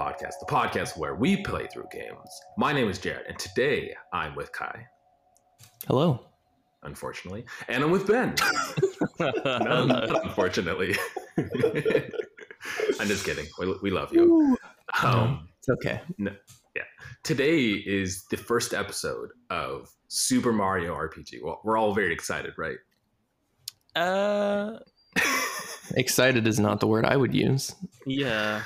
Podcast, the podcast where we play through games. My name is Jared, and today I'm with Kai, Hello. unfortunately, and I'm with Ben. no, not unfortunately. I'm just kidding. We, we love you. Um, It's okay. No, yeah. today is the first episode of Super Mario RPG. Well, we're all very excited, right? Uh, Excited is not the word I would use. yeah.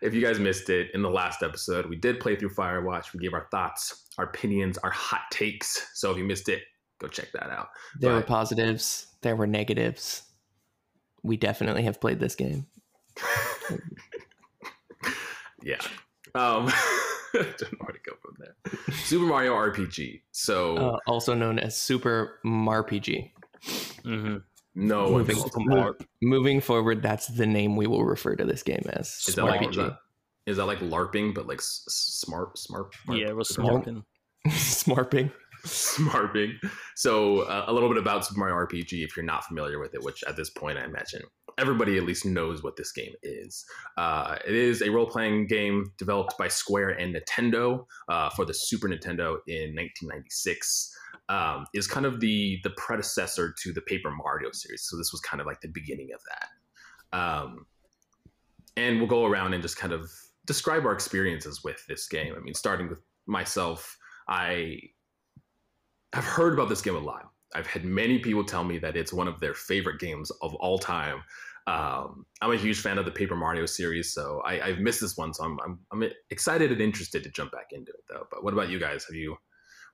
If you guys missed it in the last episode, we did play through Firewatch. We gave our thoughts, our opinions, our hot takes. So if you missed it, go check that out. There were positives, there were negatives. We definitely have played this game. yeah. Um, I don't know where to go from there. Super Mario RPG. So Uh, also known as Super MARPG. Mm-hmm. No, moving, it's- mo- moving forward, that's the name we will refer to this game as. is that like is that, is that like LARPing, but like s- s- smart, smart? Yeah, it was smart. smoking. Smarping. Smarping. So uh, a little bit about Super Mario RPG, if you're not familiar with it, which at this point I imagine everybody at least knows what this game is. Uh, it is a role-playing game developed by Square and Nintendo uh, for the Super Nintendo in 1996. Um, is kind of the the predecessor to the Paper Mario series. So this was kind of like the beginning of that. Um, and we'll go around and just kind of describe our experiences with this game. I mean, starting with myself, I have heard about this game a lot. I've had many people tell me that it's one of their favorite games of all time. Um, I'm a huge fan of the Paper Mario series, so I, I've missed this one, so I'm, I'm I'm excited and interested to jump back into it, though. But what about you guys? Have you?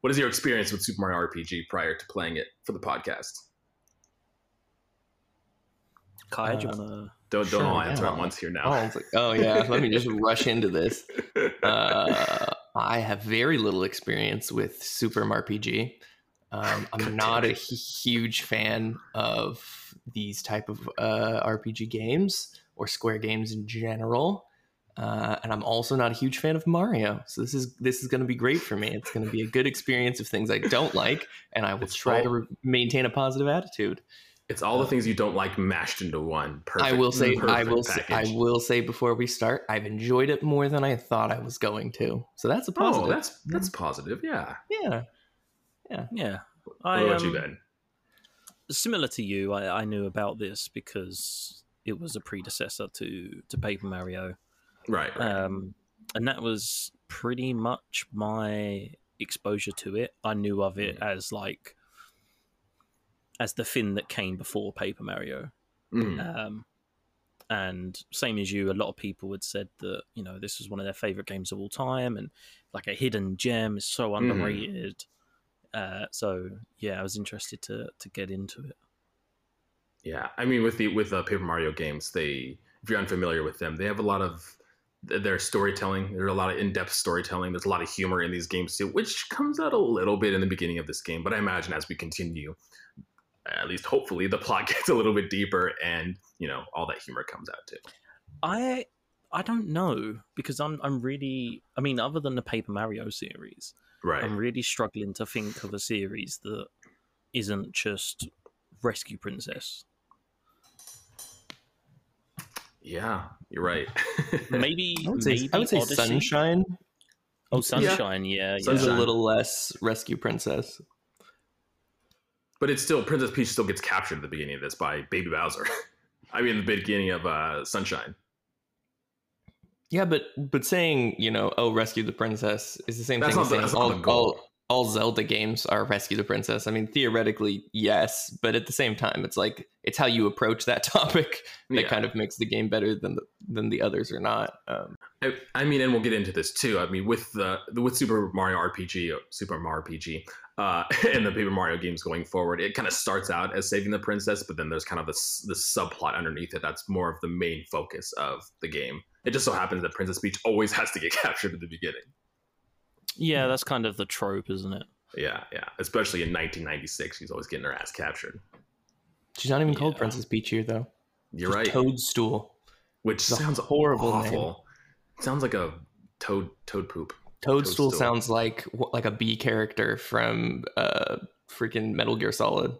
What is your experience with Super Mario RPG prior to playing it for the podcast? Kai, do you Uh, wanna? Don't don't Sure, all answer yeah. at once here Oh, now. I was like, oh yeah, let me just rush into this. Uh, I have very little experience with Super MARPG. Um, I'm not a huge fan of these type of uh, RPG games or Square games in general, uh, and I'm also not a huge fan of Mario. So this is this is going to be great for me. It's going to be a good experience of things I don't like, and I will It's try to re- maintain a positive attitude. It's all the things you don't like mashed into one. Perfect. I will say, I will, say, I will say before we start, I've enjoyed it more than I thought I was going to. So that's a positive. Oh, that's that's positive. Yeah. yeah. Yeah, What I about you, um, Ben? similar to you. I, I knew about this because it was a predecessor to to Paper Mario, Right. right. um, and that was pretty much my exposure to it. I knew of it as like as the thing that came before Paper Mario. Mm. Um, and same as you, a lot of people had said that you know this was one of their favorite games of all time, and like a hidden gem is so Mhm. underrated. Uh, so yeah, I was interested to to get into it. Yeah, I mean, with the with the Paper Mario games, they if you're unfamiliar with them, they have a lot of their storytelling. There's a lot of in-depth storytelling. There's a lot of humor in these games too, which comes out a little bit in the beginning of this game. But I imagine as we continue, at least hopefully, the plot gets a little bit deeper, and you know all that humor comes out too. I I don't know because I'm I'm really I mean other than the Paper Mario series, Right. I'm really struggling to think of a series that isn't just Rescue Princess. Yeah, you're right. Maybe I would say, maybe I would say Sunshine Oh, Sunshine, yeah, yeah. is Sunshine. a little less Rescue Princess. but it's still Princess Peach still gets captured at the beginning of this by Baby Bowser. I mean, the beginning of uh, Sunshine. Yeah, but but saying you know oh rescue the princess is the same That's thing not as the- saying that's not all, the goal. all all Zelda games are rescue the princess. I mean theoretically yes, but at the same time it's like it's how you approach that topic that Yeah. kind of makes the game better than the, than the others or not. Um, I, I mean, and we'll get into this too. I mean, with the with Super Mario RPG, Super Mario RPG, uh, and the Paper Mario games going forward, it kind of starts out as saving the princess, but then there's kind of this this subplot underneath it that's more of the main focus of the game. It just so happens that Princess Peach always has to get captured at the beginning. Yeah, that's kind of the trope, isn't it? Yeah, yeah. Especially in 1996, she's always getting her ass captured. she's not even called Yeah. Princess Peach here though. You're Just right. Toadstool. Which It's a sounds horrible awful. Sounds like a toad toad poop. Toadstool, Toadstool. sounds like like a B character from uh freaking Metal Gear Solid.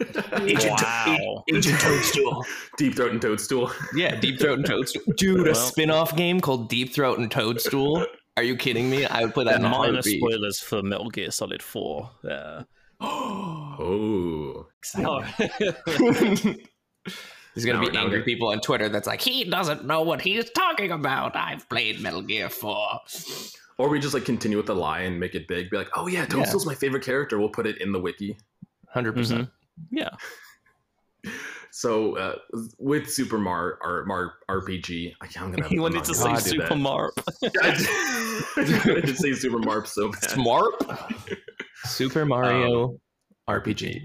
Agent, Wow. Agent Toadstool. Deep Throat and Toadstool. Yeah, Deep Throat and Toadstool. Dude, a Well- spin-off game called Deep Throat and Toadstool. Are you kidding me? I would play that in a Minor spoilers for Metal Gear Solid 4. Yeah. Oh, There's gonna Now- be angry we're- people on Twitter that's like, he doesn't know what he's talking about. I've played Metal Gear 4. or we just like continue with the lie and make it big. Be like, oh yeah, Toadstool's my favorite character. We'll put it in the wiki. 100%. percent mm-hmm. Yeah. So uh, with Super Mario or Mar RPG, I I'm gonna. He wanted to say Super that. Marp. I wanted to say Super Marp so bad. Smarp. Super Mario RPG.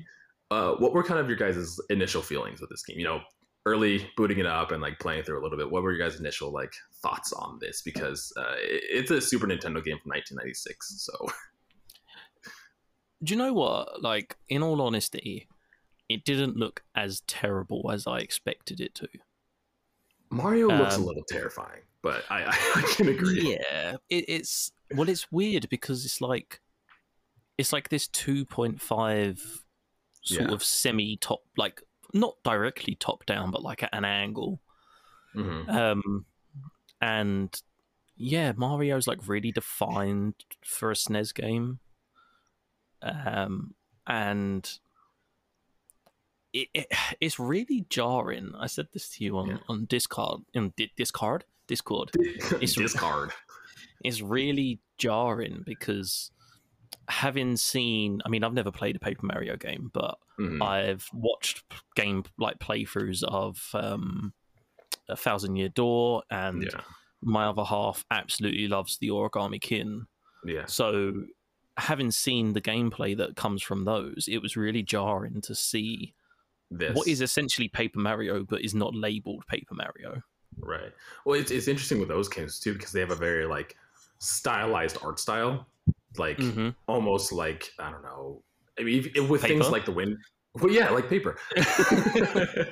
Uh, what were kind of your guys' initial feelings with this game? You know, early booting it up and like playing through a little bit. What were your guys' initial like thoughts on this? Because uh, it- it's a Super Nintendo game from 1996, so Do you know what? Like, in all honesty, it didn't look as terrible as I expected it to. Mario looks a Um, little terrifying. But I, I, can agree. Yeah, it, it's well, it's weird because it's like it's like this two point five sort Yeah. of semi top, like not directly top down, but like at an angle. Mhm. Um, and yeah, Mario's like really defined for a SNES game. Um, and it, it it's really jarring. I said this to you on Yeah. on Discord, in Di- Discord, Discord. It's- Discard. It's really jarring because having seen, I mean, I've never played a Paper Mario game, but Mhm. I've watched game like playthroughs of um, A Thousand Year Door, and Yeah, my other half absolutely loves the Origami King. yeah, So, having seen the gameplay that comes from those, it was really jarring to see this what is essentially Paper Mario, but is not labeled Paper Mario. right. Well, it's it's interesting with those games too because they have a very like stylized art style, like Mhm. almost like I don't know. I mean, if, with things like the wind. Well, yeah, like paper.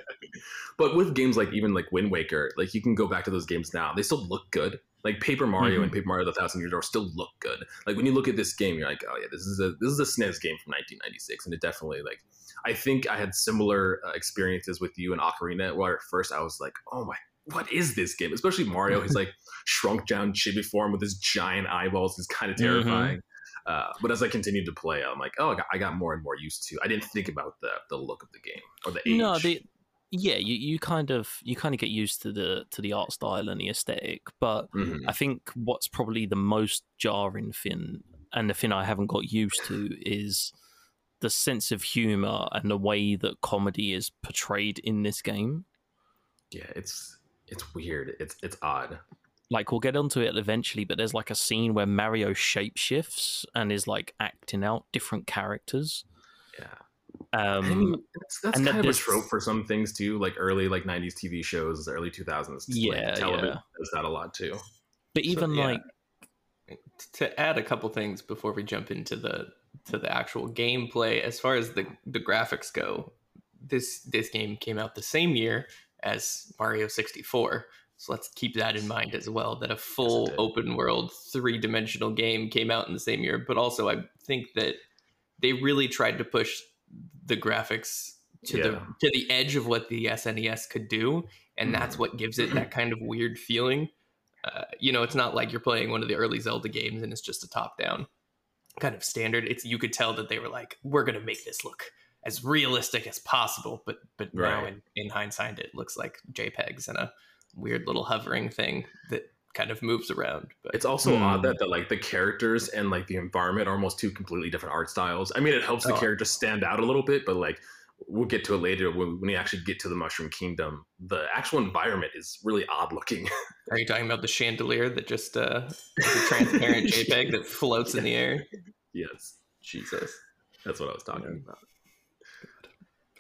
but with games like even like Wind Waker, like you can go back to those games now. They still look good. Like Paper Mario Mhm. and Paper Mario: The Thousand Year Door still look good. Like when you look at this game, you're like, oh yeah, this is a this is a SNES game from 1996, and it definitely like. I think I had similar uh, experiences with you in Ocarina, where at first I was like, oh my, what is this game? Especially Mario, he's like shrunk down chibi form with his giant eyeballs. It's kind of terrifying. Uh, but as I continued to play, I'm like, oh, I got, I got more and more used to. I didn't think about the the look of the game or the age. No, the yeah, you, you kind of you kind of get used to the to the art style and the aesthetic, but Mhm. I think what's probably the most jarring thing, and the thing I haven't got used to, is the sense of humor and the way that comedy is portrayed in this game. yeah, it's it's weird. It's it's odd. Like we'll get onto it eventually, but there's like a scene where Mario shapeshifts and is like acting out different characters. Yeah, Um, I mean, that's, that's and kind that of a trope for some things too, like early like '90s TV shows, early 2000s. like, Yeah, television yeah. does that a lot too. but even yeah. like to add a couple things before we jump into the to the actual gameplay. As far as the the graphics go this this game came out the same year as Mario 64 so let's keep that in mind as well that a full did. open world three-dimensional game came out in the same year. But also I think that they really tried to push the graphics to the to the edge of what the SNES could do. And that's what gives it that kind of weird feeling. Uh, you know, it's not like you're playing one of the early Zelda games and it's just a top down kind of standard. It's you could tell that they were like, we're gonna make this look as realistic as possible, but but now in, in hindsight it looks like JPEGs and a weird little hovering thing that kind of moves around. But It's also Hmm. odd that the like the characters and like the environment are almost two completely different art styles. I mean, it helps the Oh. characters stand out a little bit, but like we'll get to it later when, when you actually get to the Mushroom Kingdom. The actual environment is really odd looking. are you talking about the chandelier that just uh is a transparent JPEG that floats in the air? yes, Jesus. that's what I was talking Yeah. about.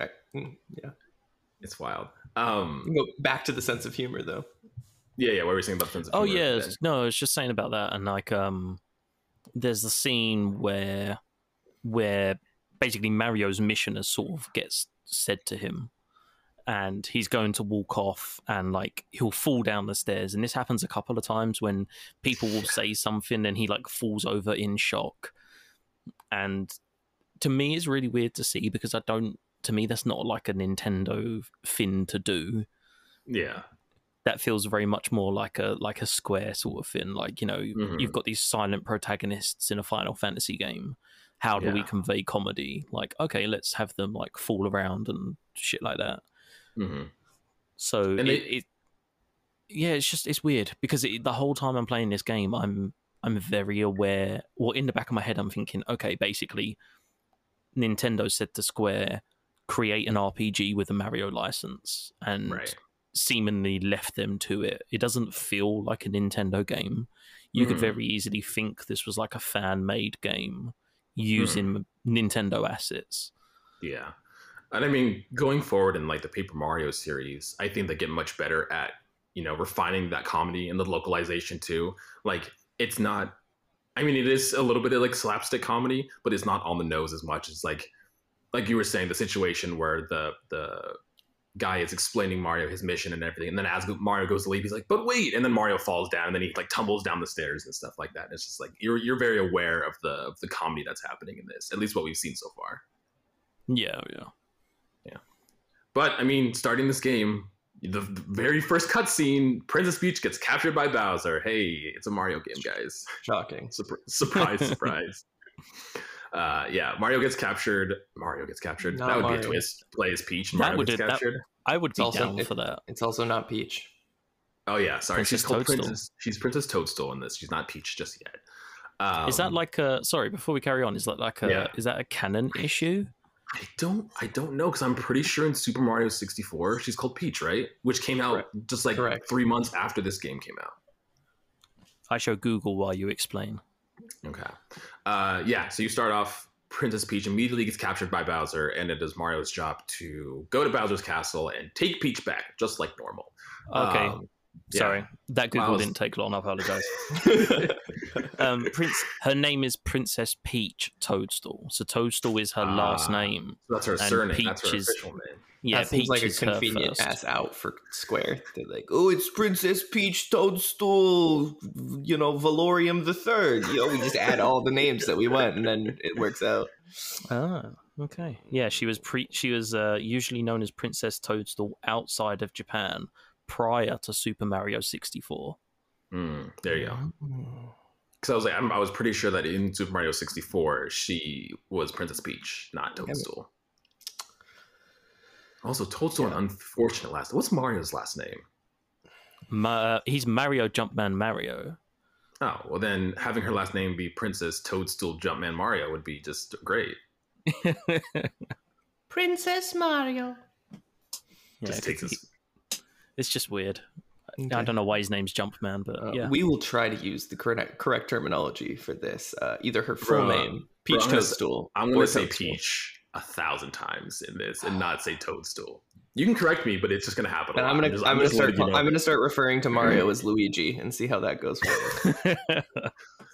Okay. Mm, Yeah. It's wild. Um, Go back to the sense of humor though. yeah, yeah. What were we saying about Friends of Oh Humor yeah, then? no, I was just saying about that, and like, um, there's the scene where, where basically Mario's mission as sort of gets said to him, and he's going to walk off, and like he'll fall down the stairs, and this happens a couple of times when people will say something, and he like falls over in shock, and to me, it's really weird to see because I don't to me that's not like a Nintendo thing to do. Yeah. That feels very much more like a like a Square sort of thing. Like you know, Mhm. you've got these silent protagonists in a Final Fantasy game. How do we convey comedy? Like, okay, let's have them like fool around and shit like that. hmm So And it, they- it, yeah, it's just it's weird because it, the whole time I'm playing this game, I'm I'm very aware. Well, in the back of my head, I'm thinking, okay, basically, Nintendo said to Square, create an RPG with a Mario license, and Right. seemingly left them to it. It doesn't feel like a Nintendo game. You could Mhm. very easily think this was like a fan made game Hmm. using Nintendo assets. Yeah. And I mean, going forward in like the Paper Mario series, I think they get much better at, you know, refining that comedy and the localization too. Like it's not I mean, it is a little bit of like slapstick comedy, but it's not on the nose as much as like like you were saying, the situation where the the guy is explaining Mario his mission and everything, and then as Mario goes to leave, he's like, "But wait!" and then Mario falls down, and then he like tumbles down the stairs and stuff like that. And it's just like you're you're very aware of the of the comedy that's happening in this, at least what we've seen so far. Yeah, yeah. Yeah. But I mean, starting this game, the very first cutscene, Princess Peach gets captured by Bowser. Hey, it's a Mario game, guys. Shocking. Surpri- surprise, surprise. Uh, yeah, Mario gets captured. Mario gets captured. Not that would be a twist. Play as Peach. That Mario would- gets that- captured. I would be also- down it- for that. It's also not Peach. Oh yeah, sorry. Princess she's called Toadstool. Princess. She's Princess Toadstool in this. She's not Peach just yet. Um, is that like a sorry? Before we carry on, is that like a Yeah. is that a canon issue? I don't. I don't know because I'm pretty sure in Super Mario 64 she's called Peach, right? Which came out Correct. just like Correct. three months after this game came out. I shall Google while you explain. Okay. Uh, yeah, so you start off, Princess Peach immediately gets captured by Bowser, and it is Mario's job to go to Bowser's castle and take Peach back, just like normal. Okay, Um, yeah. sorry, that Google Wow. didn't take long. I apologize. um, Prince, her name is Princess Peach Toadstool. So Toadstool is her last Ah. name. So that's her And surname. That's her Peach is- official name. Yeah, that seems Peach like a is convenient first. ass out for Square. They're like, oh, it's Princess Peach Toadstool, you know, Valorium the Third. You know, we just add all the names that we want, and then it works out. Ah, okay. Yeah, she was pre. She was uh, usually known as Princess Toadstool outside of Japan prior to Super Mario 64. Mm, there you go. Mm. Because I was like, I'm, I was pretty sure that in Super Mario 64 she was Princess Peach, not Toadstool. Also, Toadstool, an unfortunate last. What's Mario's last name? Ma- he's Mario Jumpman Mario. Oh, well then having her last name be Princess Toadstool Jumpman Mario would be just great. Princess Mario. Yeah, just takes us. It's just weird. I don't know why his name's Jumpman, but Uh, yeah. We will try to use the correct correct terminology for this. Uh, either her full Bruh. name, Peach Bruh, I'm gonna say- Toadstool. I'm going to say Toadstool. Peach a thousand times in this and not say Toadstool. You can correct me, but it's just going to happen. a And I'm gonna just- I'm, gonna start you know. I'm gonna start referring to Mario as Luigi and see how that goes for you.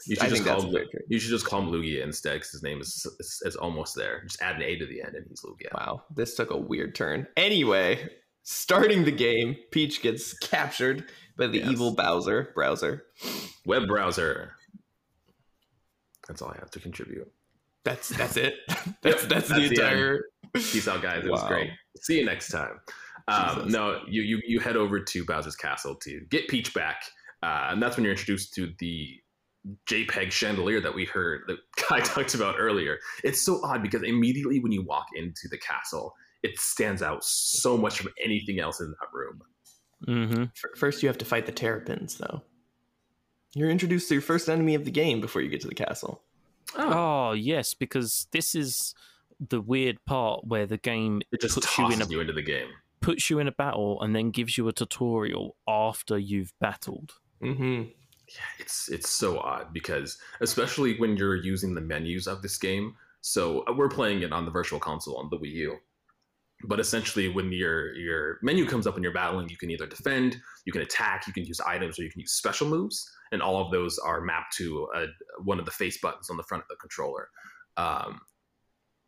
You should I just call him. very true. You should just call him Lugia instead, because his name is, is is almost there. Just add an A to the end, and he's Lugia. Wow, this took a weird turn. Anyway, starting the game, Peach gets captured by the Yes. evil Bowser. Browser. Web browser. That's all I have to contribute. That's that's it. that's that's the that's the entire. Peace out, guys. It was great. See you next time. Um, no, you, you you head over to Bowser's castle to get Peach back, uh, and that's when you're introduced to the JPEG chandelier that we heard that Kai talked about earlier. It's so odd because immediately when you walk into the castle, it stands out so much from anything else in that room. hmm First, you have to fight the Terrapins, though. You're introduced to your first enemy of the game before you get to the castle. Oh yes, because this is the weird part where the game It just puts you tosses in a you into the game. puts you in a battle and then gives you a tutorial after you've battled. Mm-hmm. Yeah, it's it's so odd because especially when you're using the menus of this game. So uh, we're playing it on the virtual console on the Wii U. But essentially when your your menu comes up when you're battling, you can either defend, you can attack, you can use items or you can use special moves, and all of those are mapped to a, one of the face buttons on the front of the controller. Um,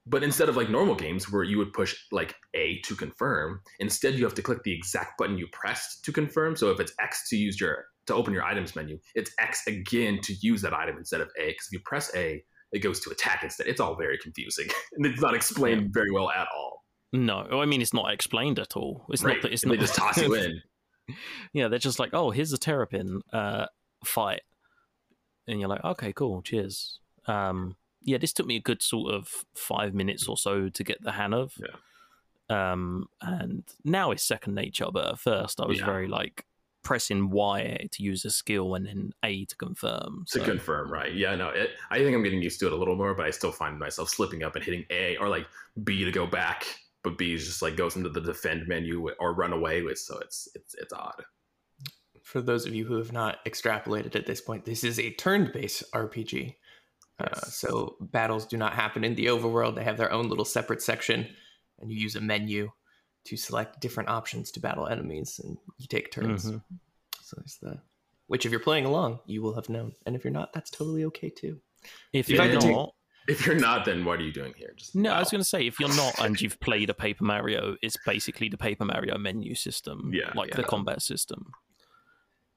but instead of like normal games where you would push like A to confirm, instead you have to click the exact button you pressed to confirm. So if it's X to use your to open your items menu, it's X again to use that item instead of A. Because if you press A, it goes to attack instead. It's all very confusing and it's not explained very well at all. No, I mean it's not explained at all. It's right? not that it's they not. just toss you in. yeah, they're just like, oh, here's a terrapin uh, fight, and you're like, okay, cool, cheers. Um, yeah, this took me a good sort of five minutes or so to get the hang of. Yeah. Um, and now it's second nature, but at first I was Yeah. very like pressing Y to use a skill and then A to confirm. to so- confirm, right? Yeah, no, it, I think I'm getting used to it a little more, but I still find myself slipping up and hitting A or like B to go back, but B just like goes into the defend menu or run away with, so it's it's it's odd. For those of you who have not extrapolated at this point, this is a turn-based RPG. Uh, so battles do not happen in the overworld. They have their own little separate section, and you use a menu to select different options to battle enemies, and you take turns. Mhm. So there's the which, if you're playing along, you will have known, and if you're not, that's totally okay too. If If you're I could take- not, If you're not, then what are you doing here? Just no, I was going to say if you're not and you've played a Paper Mario, it's basically the Paper Mario menu system, Yeah, like yeah. the combat system.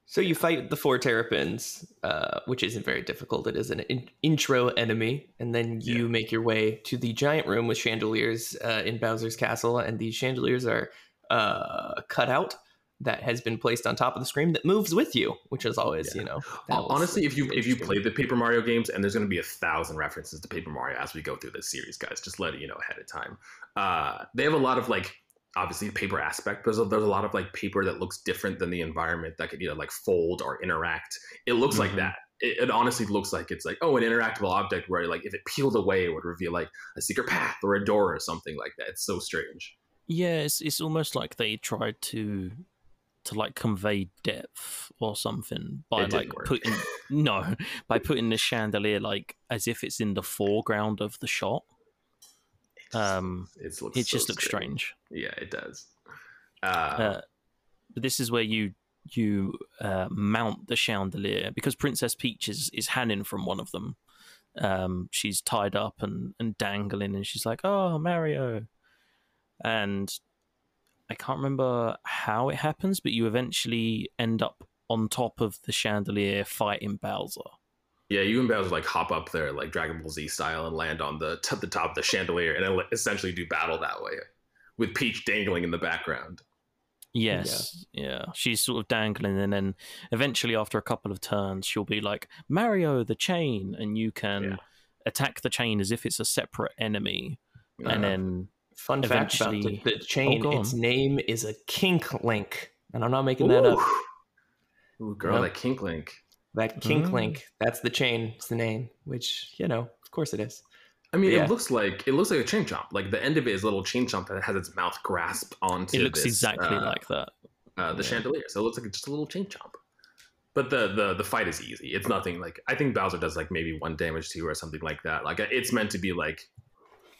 So you fight the four terrapins, uh, which isn't very difficult. It is an in- intro enemy, and then you Yeah. make your way to the giant room with chandeliers uh, in Bowser's castle, and these chandeliers are uh, cut out that has been placed on top of the screen that moves with you, which is always, Yeah. you know. Honestly, if you if you interesting. played the Paper Mario games, and there's going to be a thousand references to Paper Mario as we go through this series, guys, just letting you know ahead of time. Uh, they have a lot of like obviously the paper aspect, but there's a, there's a lot of like paper that looks different than the environment that could either like fold or interact. It looks like Mhm. that. It, it honestly looks like it's like oh an interactable object where like if it peeled away it would reveal like a secret path or a door or something like that. It's so strange. Yeah, it's it's almost like they tried to to like convey depth or something by It like putting no by putting the chandelier like as if it's in the foreground of the shot. It just, Um, it's It so just looks strange. Yeah, it does. Uh, Uh, but this is where you you uh, mount the chandelier because Princess Peach is is hanging from one of them. Um, she's tied up and and dangling, and she's like, "Oh, Mario," and I can't remember how it happens, but you eventually end up on top of the chandelier fighting Bowser. Yeah, you and Bowser like hop up there like Dragon Ball Z style and land on the t- the top of the chandelier and then essentially do battle that way, with Peach dangling in the background. Yes, yeah. She's sort of dangling, and then eventually, after a couple of turns, she'll be like, Mario, the chain, and you can Yeah. attack the chain as if it's a separate enemy. Uh, And then, Fun fact about the, the chain: Oh, its name is a Kinklink, and I'm not making that up. Ooh, girl, Yep. that Kinklink. That kink Mm. link, that's the chain. It's the name, which you know, of course, it is. I mean, Yeah. it looks like it looks like a chain chomp. Like the end of it is a little chain chomp that has its mouth grasped onto. it looks this, exactly uh, like that. uh, the Yeah. chandelier. So it looks like just a little chain chomp. But the, the the fight is easy. It's nothing like I think Bowser does like maybe one damage to you or something like that. Like it's meant to be like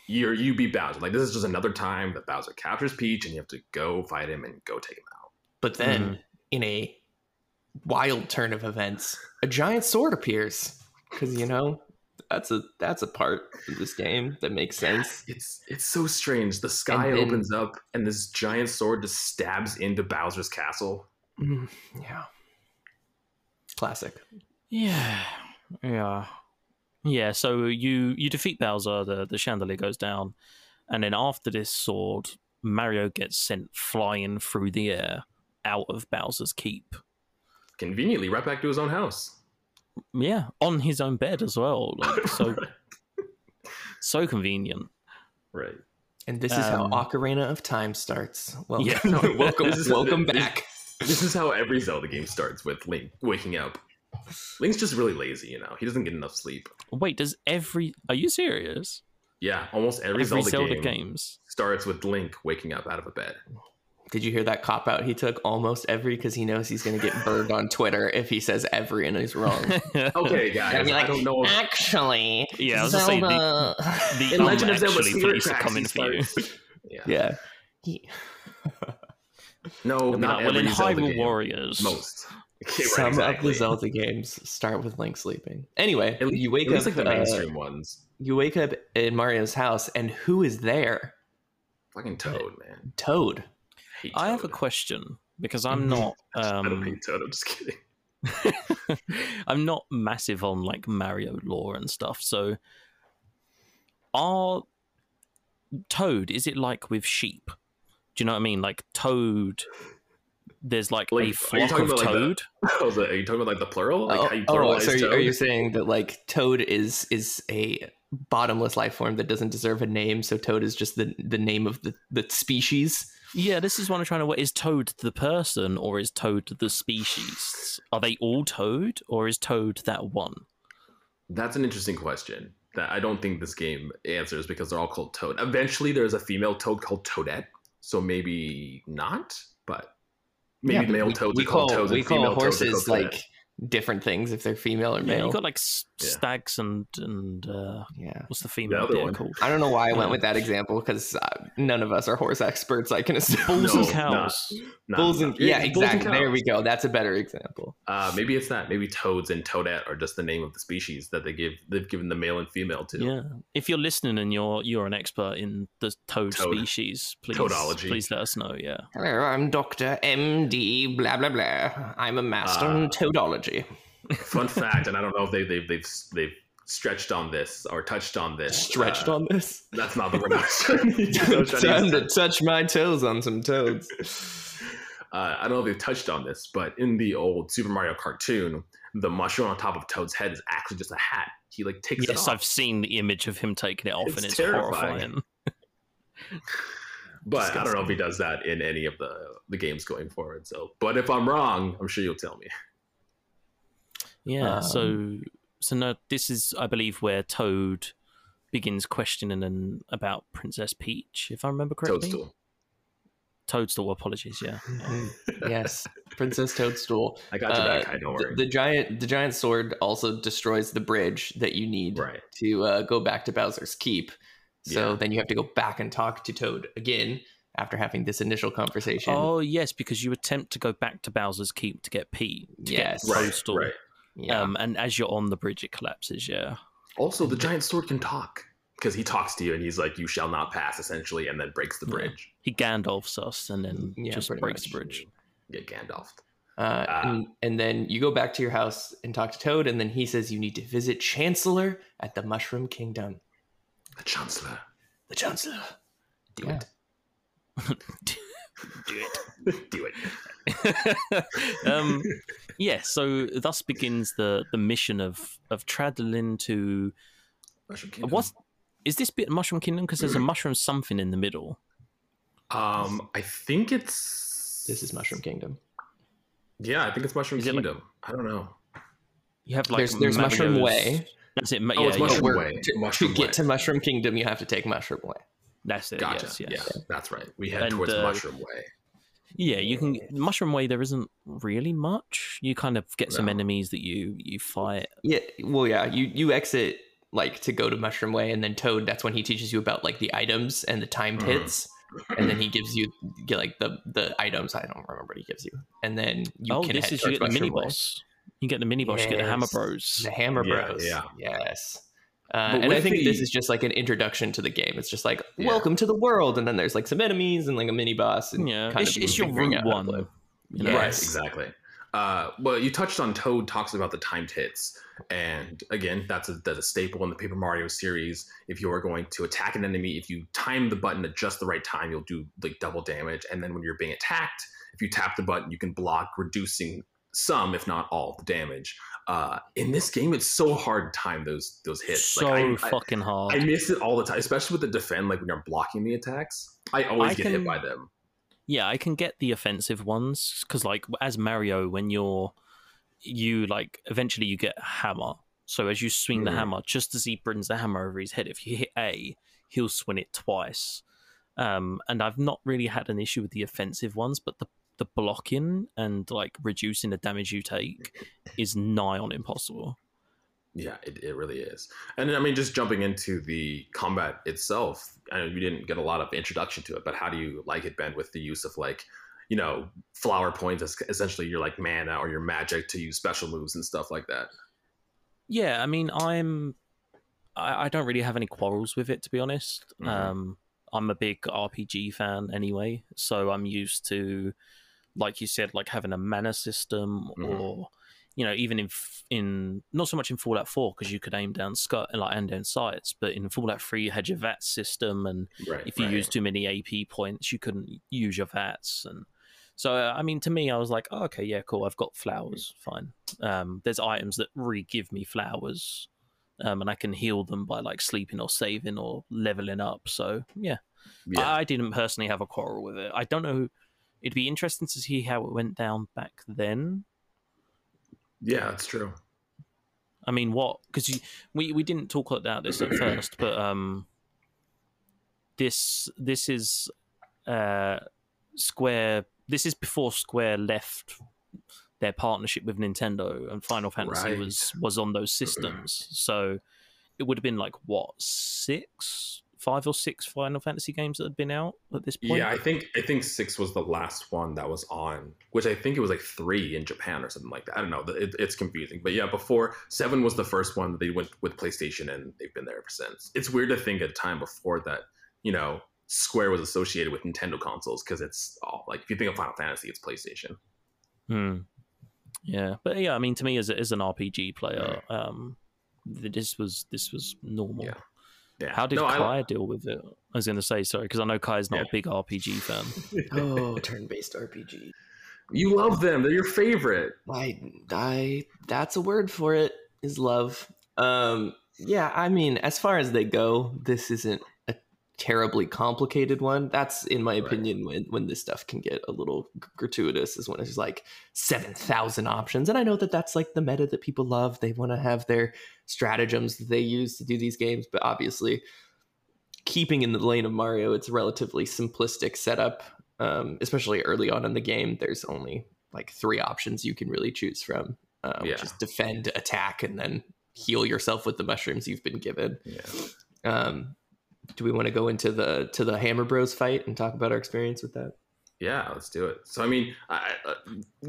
you're you beat Bowser. Like this is just another time that Bowser captures Peach and you have to go fight him and go take him out. But then, Mm-hmm. in a wild turn of events, a giant sword appears because you know that's a that's a part of this game that makes sense. It's it's so strange. The sky then- opens up and this giant sword just stabs into Bowser's castle. Mm, yeah, classic. Yeah, yeah, yeah. So you you defeat Bowser, the the chandelier goes down, and then after this sword, Mario gets sent flying through the air out of Bowser's keep. Conveniently, right back to his own house. Yeah, on his own bed as well. Like so, so convenient. right. And this is how Um, Ocarina of Time starts. Well, Yeah. welcome, This is- welcome this- back. This is how every Zelda game starts with Link waking up. Link's just really lazy, you know. He doesn't get enough sleep. Wait, does every? Are you serious? Yeah, almost every, Every Zelda, Zelda game games. starts with Link waking up out of a bed. Did you hear that cop out he took almost every because he knows he's going to get burned on Twitter if he says every and he's wrong. Okay, guys, I don't know. If, actually, Yeah, I was gonna say, the- the in um Legend of Zelda actually Secret police are Tracks, coming he for you. starts- Yeah. yeah. He- No, They'll be not like, in every Zelda Hyrule game. Warriors, Most. Okay, right, Some exactly. of the Zelda games start with Link sleeping. Anyway, At least, you wake at least up. like the uh, mainstream ones. you wake up in Mario's house, and who is there? Fucking Toad, man. Toad. hate I have a question because I'm Mhm. not. I don't Um, hate Toad. I'm just kidding. I'm not massive on like Mario lore and stuff. So, are Toad, is it like with sheep? Do you know what I mean? Like Toad, there's like, Like, are a you flock talking of about, like, the- Toad. Oh, are you talking about like the plural? Like oh, how you oh, oh so are you, are you saying that like Toad is is a bottomless life form that doesn't deserve a name? So Toad is just the the name of the the species. Yeah, this is what I'm trying to. Is Toad the person or is Toad the species? Are they all Toad or is Toad that one? That's an interesting question that I don't think this game answers because they're all called Toad. Eventually, there's a female Toad called Toadette, so maybe not, but maybe Yeah, male we, Toads we called call Toads we call horses like. Different things if they're female or Yeah, male. you got like s- Yeah. stags and and uh, yeah. what's the female other deer one. called? I don't know why I went with that example because uh, none of us are horse experts. I can assume Bulls No, and cows. No, bulls no. and yeah, bulls and exactly. There we go. That's a better example. Uh, maybe it's that. Maybe Toads and Toadette are just the name of the species that they give. They've given the male and female to. Yeah. If you're listening and you're you're an expert in the toad, Toad. species, please Toadology. please let us know. Yeah. Hello, I'm Doctor M D. Blah blah blah. I'm a master Ah. in toadology. Fun fact, and I don't know if they, they've they've they've stretched on this or touched on this. Stretched Uh, on this. That's not the word I was trying to use. I was trying to Time to touch my toes on some toads. uh, I don't know if they've touched on this, but in the old Super Mario cartoon, the mushroom on top of Toad's head is actually just a hat. He like takes it off. Yes. I've seen the image of him taking it off, It's and it's terrifying. horrifying. but I don't know if he does that in any of the the games going forward. So, but if I'm wrong, I'm sure you'll tell me. Yeah. Um, so so no, this is I believe where Toad begins questioning and about Princess Peach, if I remember correctly. Toadstool. Toadstool. Apologies. Yeah. yes, Princess Toadstool. I got you Uh, back. I don't the, worry. the giant the giant sword also destroys the bridge that you need right. to uh, go back to Bowser's Keep. So Yeah. then you have to go back and talk to Toad again after having this initial conversation. Oh yes, because you attempt to go back to Bowser's Keep to get Pete. To Yes. Get Right. Toadstool. Right. Yeah. Um, and as you're on the bridge, it collapses. Yeah. Also, the giant sword can talk because he talks to you and he's like, "You shall not pass," essentially, and then breaks the Yeah. bridge. He Gandalfs us and then Yeah, just breaks much. the bridge. Get Gandalf. Uh, Ah. and, and then you go back to your house and talk to Toad, and then he says you need to visit Chancellor at the Mushroom Kingdom. The Chancellor. The Chancellor. Do Yeah. it. Do it. Do it. um, yeah, so thus begins the the mission of of traveling to Mushroom Kingdom. what is this bit Mushroom Kingdom? Because there's a mushroom something in the middle. Um, I think it's. This is Mushroom Kingdom. Yeah, I think it's Mushroom Is it like- Kingdom. I don't know. You have like there's there's Mushroom Way. That's it. Oh, yeah, it's Mushroom Where- Way. To, Mushroom to get Way. to Mushroom Kingdom, you have to take Mushroom Way. That's it. Gotcha. Yes, yes. Yeah, that's right. We head And, towards uh, Mushroom Way. Yeah, you can Mushroom Way. There isn't really much. You kind of get some enemies that you you fight. Yeah, well, yeah, you you exit like to go to Mushroom Way, and then Toad. That's when he teaches you about like the items and the timed Mhm. hits, and then he gives you get like the the items. I don't remember what he gives you, and then you oh, can this head is you get the mini boss. You get the mini boss. You get the Hammer Bros. The Hammer Yeah, Bros. yeah. Yes. Uh, and I with think this is just like an introduction to the game. It's just like Yeah. welcome to the world, and then there's like some enemies and like a mini boss. And Yeah, kind it's, of it's your figuring route out one. you know? Yes. Right, exactly. Uh, well, you touched on Toad talks about the timed hits, and again, that's a that's a staple in the Paper Mario series. If you are going to attack an enemy, if you time the button at just the right time, you'll do like double damage. And then when you're being attacked, if you tap the button, you can block, reducing some, if not all, the damage. Uh, in this game, it's so hard to time those those hits. So Like, I, I, fucking hard. I miss it all the time, especially with the defend. Like when you're blocking the attacks, I always I get can- hit by them. yeah, I can get the offensive ones because, like, as Mario, when you're you like eventually you get a hammer. So as you swing the Mhm. hammer, just as he brings the hammer over his head, if you hit A, he'll swing it twice. Um, and I've not really had an issue with the offensive ones, but the the blocking and like reducing the damage you take is nigh on impossible. Yeah, it, it really is. And I mean, just jumping into the combat itself, I know you didn't get a lot of introduction to it, but how do you like it, Ben, with the use of like, you know, flower points as essentially your like mana or your magic to use special moves and stuff like that? Yeah, I mean, I'm. I, I don't really have any quarrels with it, to be honest. Mhm. Um, I'm a big RPG fan anyway, so I'm used to, like you said, like having a mana system Mhm. or you know, even in in not so much in Fallout Four because you could aim down sky like aim down sights, but in Fallout Three you had your VAT system, and Right. if you right. used too many AP points, you couldn't use your VATS. And so, uh, I mean, to me, I was like, oh, okay, yeah, cool. I've got flowers, fine. Um, there's items that re-give me flowers, um, and I can heal them by like sleeping or saving or leveling up. So yeah, yeah. I didn't personally have a quarrel with it. I don't know. It'd be interesting to see how it went down back then. yeah, that's true. I mean, what? Because we we didn't talk about this at first, but um, this this is uh, Square. This is before Square left their partnership with Nintendo, and Final Fantasy Right. was was on those systems. So it would have been like what six, five or six Final Fantasy games that had been out at this point. Yeah, I think I think six was the last one that was on, which I think it was like three in Japan or something like that. I don't know. It, it's confusing, but yeah, before seven was the first one that they went with PlayStation, and they've been there ever since. It's weird to think at a time before that, you know, Square was associated with Nintendo consoles because it's all like if you think of Final Fantasy, it's PlayStation. Hmm. Yeah, but yeah, I mean, to me, as, as an RPG player, um, this was this was normal. Yeah. Yeah. How did No, I- Kai deal with it? I was going to say sorry because I know Kai's not Yeah. a big RPG fan. oh, turn-based RPG. you love them? They're your favorite. I, I, that's a word for it. Is love. Um, yeah. I mean, as far as they go, this isn't a terribly complicated one. That's, in my Right. opinion, when when this stuff can get a little gratuitous, is when it's like seven thousand options. And I know that that's like the meta that people love. They want to have their stratagems that they use to do these games, but obviously, keeping in the lane of Mario, it's a relatively simplistic setup. Um, especially early on in the game, there's only like three options you can really choose from, uh, Yeah. which is defend, attack, and then heal yourself with the mushrooms you've been given. Yeah. Um, do we want to go into the to the Hammer Bros fight and talk about our experience with that? Yeah, let's do it. So I mean, I, uh,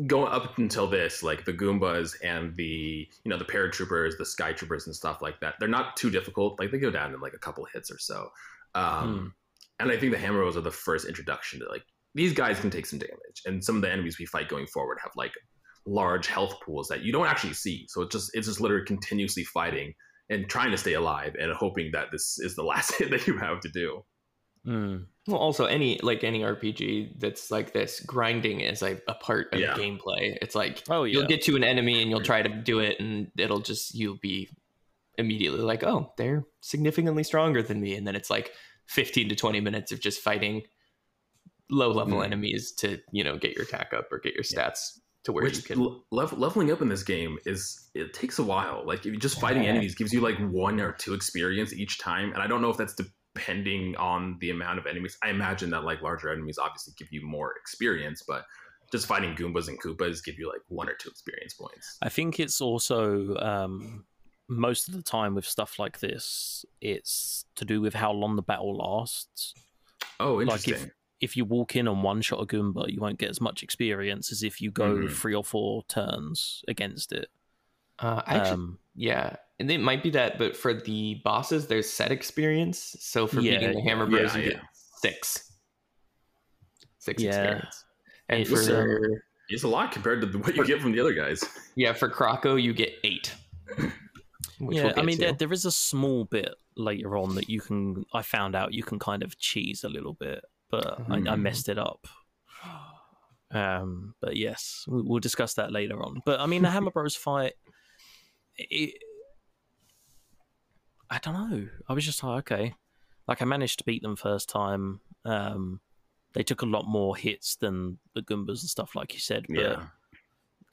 going up until this, like the Goombas and the you know the paratroopers, the sky troopers, and stuff like that, they're not too difficult. Like they go down in like a couple hits or so. Um, And I think the Hammer Bros are the first introduction to like these guys can take some damage, and some of the enemies we fight going forward have like large health pools that you don't actually see. So it's just it's just literally continuously fighting and trying to stay alive and hoping that this is the last hit that you have to do. Hmm. Well, also any like any RPG that's like this, grinding is like a part of Yeah. gameplay. It's like Oh yeah, you'll get to an enemy and you'll try to do it, and it'll just you'll be immediately like, oh, they're significantly stronger than me, and then it's like fifteen to twenty minutes of just fighting low level Mm. enemies to you know get your attack up or get your stats to where you Which can. le- leveling up in this game is it takes a while. Like if you just fighting Yeah. enemies gives you like one or two experience each time, and I don't know if that's depending on the amount of enemies. I imagine that like larger enemies obviously give you more experience, but just fighting Goombas and Koopas give you like one or two experience points. I think it's also um, most of the time with stuff like this, it's to do with how long the battle lasts. Oh, Like interesting. if if you walk in and one shot a Goomba, you won't get as much experience as if you go Mhm. three or four turns against it. Uh, I actually, Um, yeah, and it might be that, but for the bosses, there's set experience. So for Yeah, beating the yeah, Hammer Bros, yeah, you yeah. get six, six Yeah. experience. And It's, for it's a lot compared to what you get from the other guys. yeah, for Croco, you get eight. which yeah, we'll I mean, there, there is a small bit later on that you can. I found out you can kind of cheese a little bit, but I, I Mhm. messed it up. Um, but yes, we- we'll discuss that later on. But I mean, the Hammer Bros fight, it, I don't know. I was just like, okay, like I managed to beat them first time. Um, they took a lot more hits than the Goombas and stuff, like you said. But Yeah.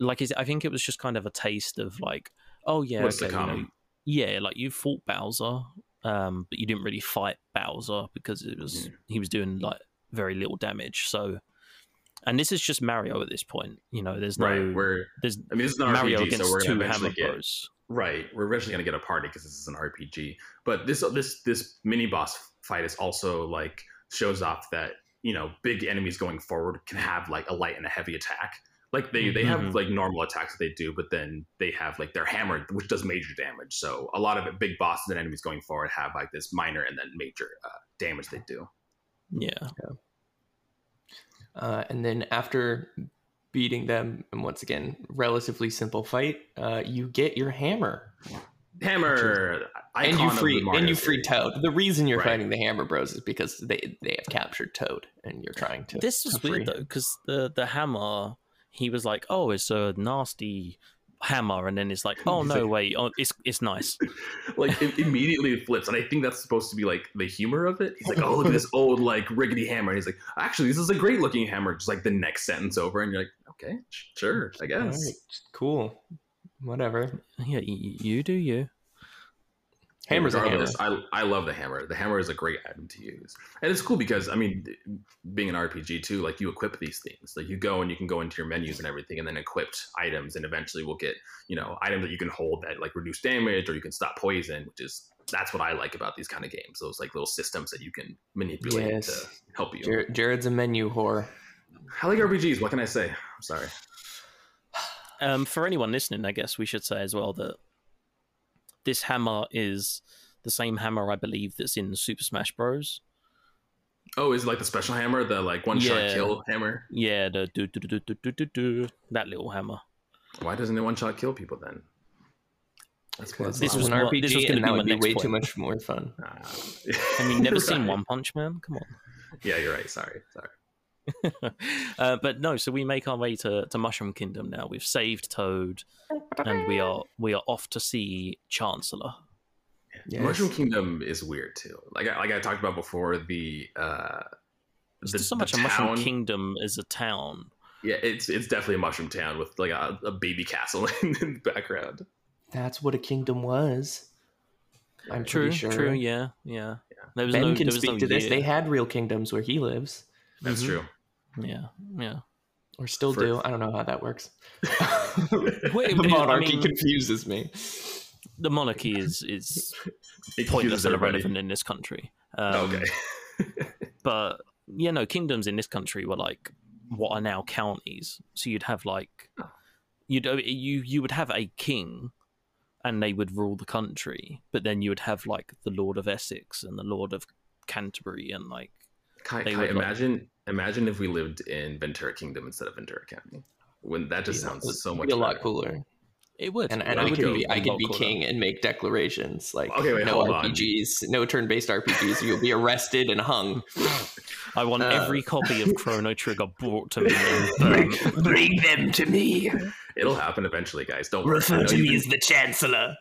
like, is I think it was just kind of a taste of like, oh yeah, okay, you know, yeah, like you fought Bowser, um, but you didn't really fight Bowser because it was Yeah. he was doing like very little damage. So, and this is just Mario at this point. You know, there's no Right. We're there's I mean this is not Mario RPG, against so we're two gonna Hammer eventually get Bros. Right, we're eventually gonna get a party because this is an RPG. But this this this mini boss fight is also like shows off that you know big enemies going forward can have like a light and a heavy attack. Like they they Mhm. have like normal attacks that they do, but then they have like their hammer, which does major damage. So a lot of it, big bosses and enemies going forward have like this minor and then major uh, damage they do. Yeah, Uh, and then after beating them, and once again, relatively simple fight. Uh, you get your hammer, Hammer, and you icon of the free and you free. Toad. The reason you're Right. fighting the Hammer Bros is because they they have captured Toad, and you're trying to. This was to free weird though, because the the hammer, he was like, "Oh, it's a nasty hammer," and then it's like, "Oh no, like- wait, oh, it's it's nice." like it immediately it flips and i think that's supposed to be like the humor of it he's like oh look at this old like rickety hammer and he's like actually this is a great looking hammer just like the next sentence over and you're like okay sure i guess right, cool, whatever. Yeah, you, you do you. Hammer's a hammer. I, I love the hammer. The hammer is a great item to use, and it's cool because I mean, being an RPG too, like you equip these things. Like you go and you can go into your menus and everything, and then equipped items, and eventually we'll get you know items that you can hold that like reduce damage or you can stop poison, which is that's what I like about these kind of games. Those like little systems that you can manipulate Yes. to help you. Jared, Jared's a menu whore. I like RPGs. What can I say? I'm sorry. Um, for anyone listening, I guess we should say as well that this hammer is the same hammer I believe that's in Super Smash Bros. Oh, is it like the special hammer, the like one shot Yeah. kill hammer? Yeah, the do do do do do do do that little hammer. Why doesn't it one shot kill people then? That's Because This this was was an what- RPG, this was gonna be that my would be next way too much more fun. Ah. Have you never Right. seen One Punch Man? Come on. Yeah, you're right. Sorry, sorry. uh, but no, so we make our way to, to Mushroom Kingdom now. We've saved Toad, and we are we are off to see Chancellor. Yes. Mushroom Kingdom is weird too. Like I, like I talked about before, the uh, the, not so the much a Mushroom Kingdom is a town. Yeah, it's it's definitely a mushroom town with like a, a baby castle in the background. That's what a kingdom was. I'm True, pretty sure. true, yeah, yeah. There was Ben no, can there was speak no to this. They had real kingdoms where he lives, That's Mhm. true. Yeah, yeah. or still For- do. I don't know how that works. Wait, the I monarchy mean- confuses me. The monarchy is is It pointless and irrelevant in this country. Um, okay. but yeah, no, kingdoms in this country were like what are now counties. So you'd have like you'd uh, you you would have a king, and they would rule the country. But then you would have like the Lord of Essex and the Lord of Canterbury, and like Kai, Kai, would, like- imagine imagine if we lived in Ventura Kingdom instead of Ventura County. When that just Be a- sounds so be much a lot better. cooler. It would. And, and Well, I we could could be I could be local, king and make declarations like Okay, wait, no hold on. RPGs, no turn-based RPGs. You'll be arrested and hung. I want Uh, every copy of Chrono Trigger brought to me. and, um, bring them to me. It'll happen eventually, guys. Don't worry. to me you've been- the chancellor.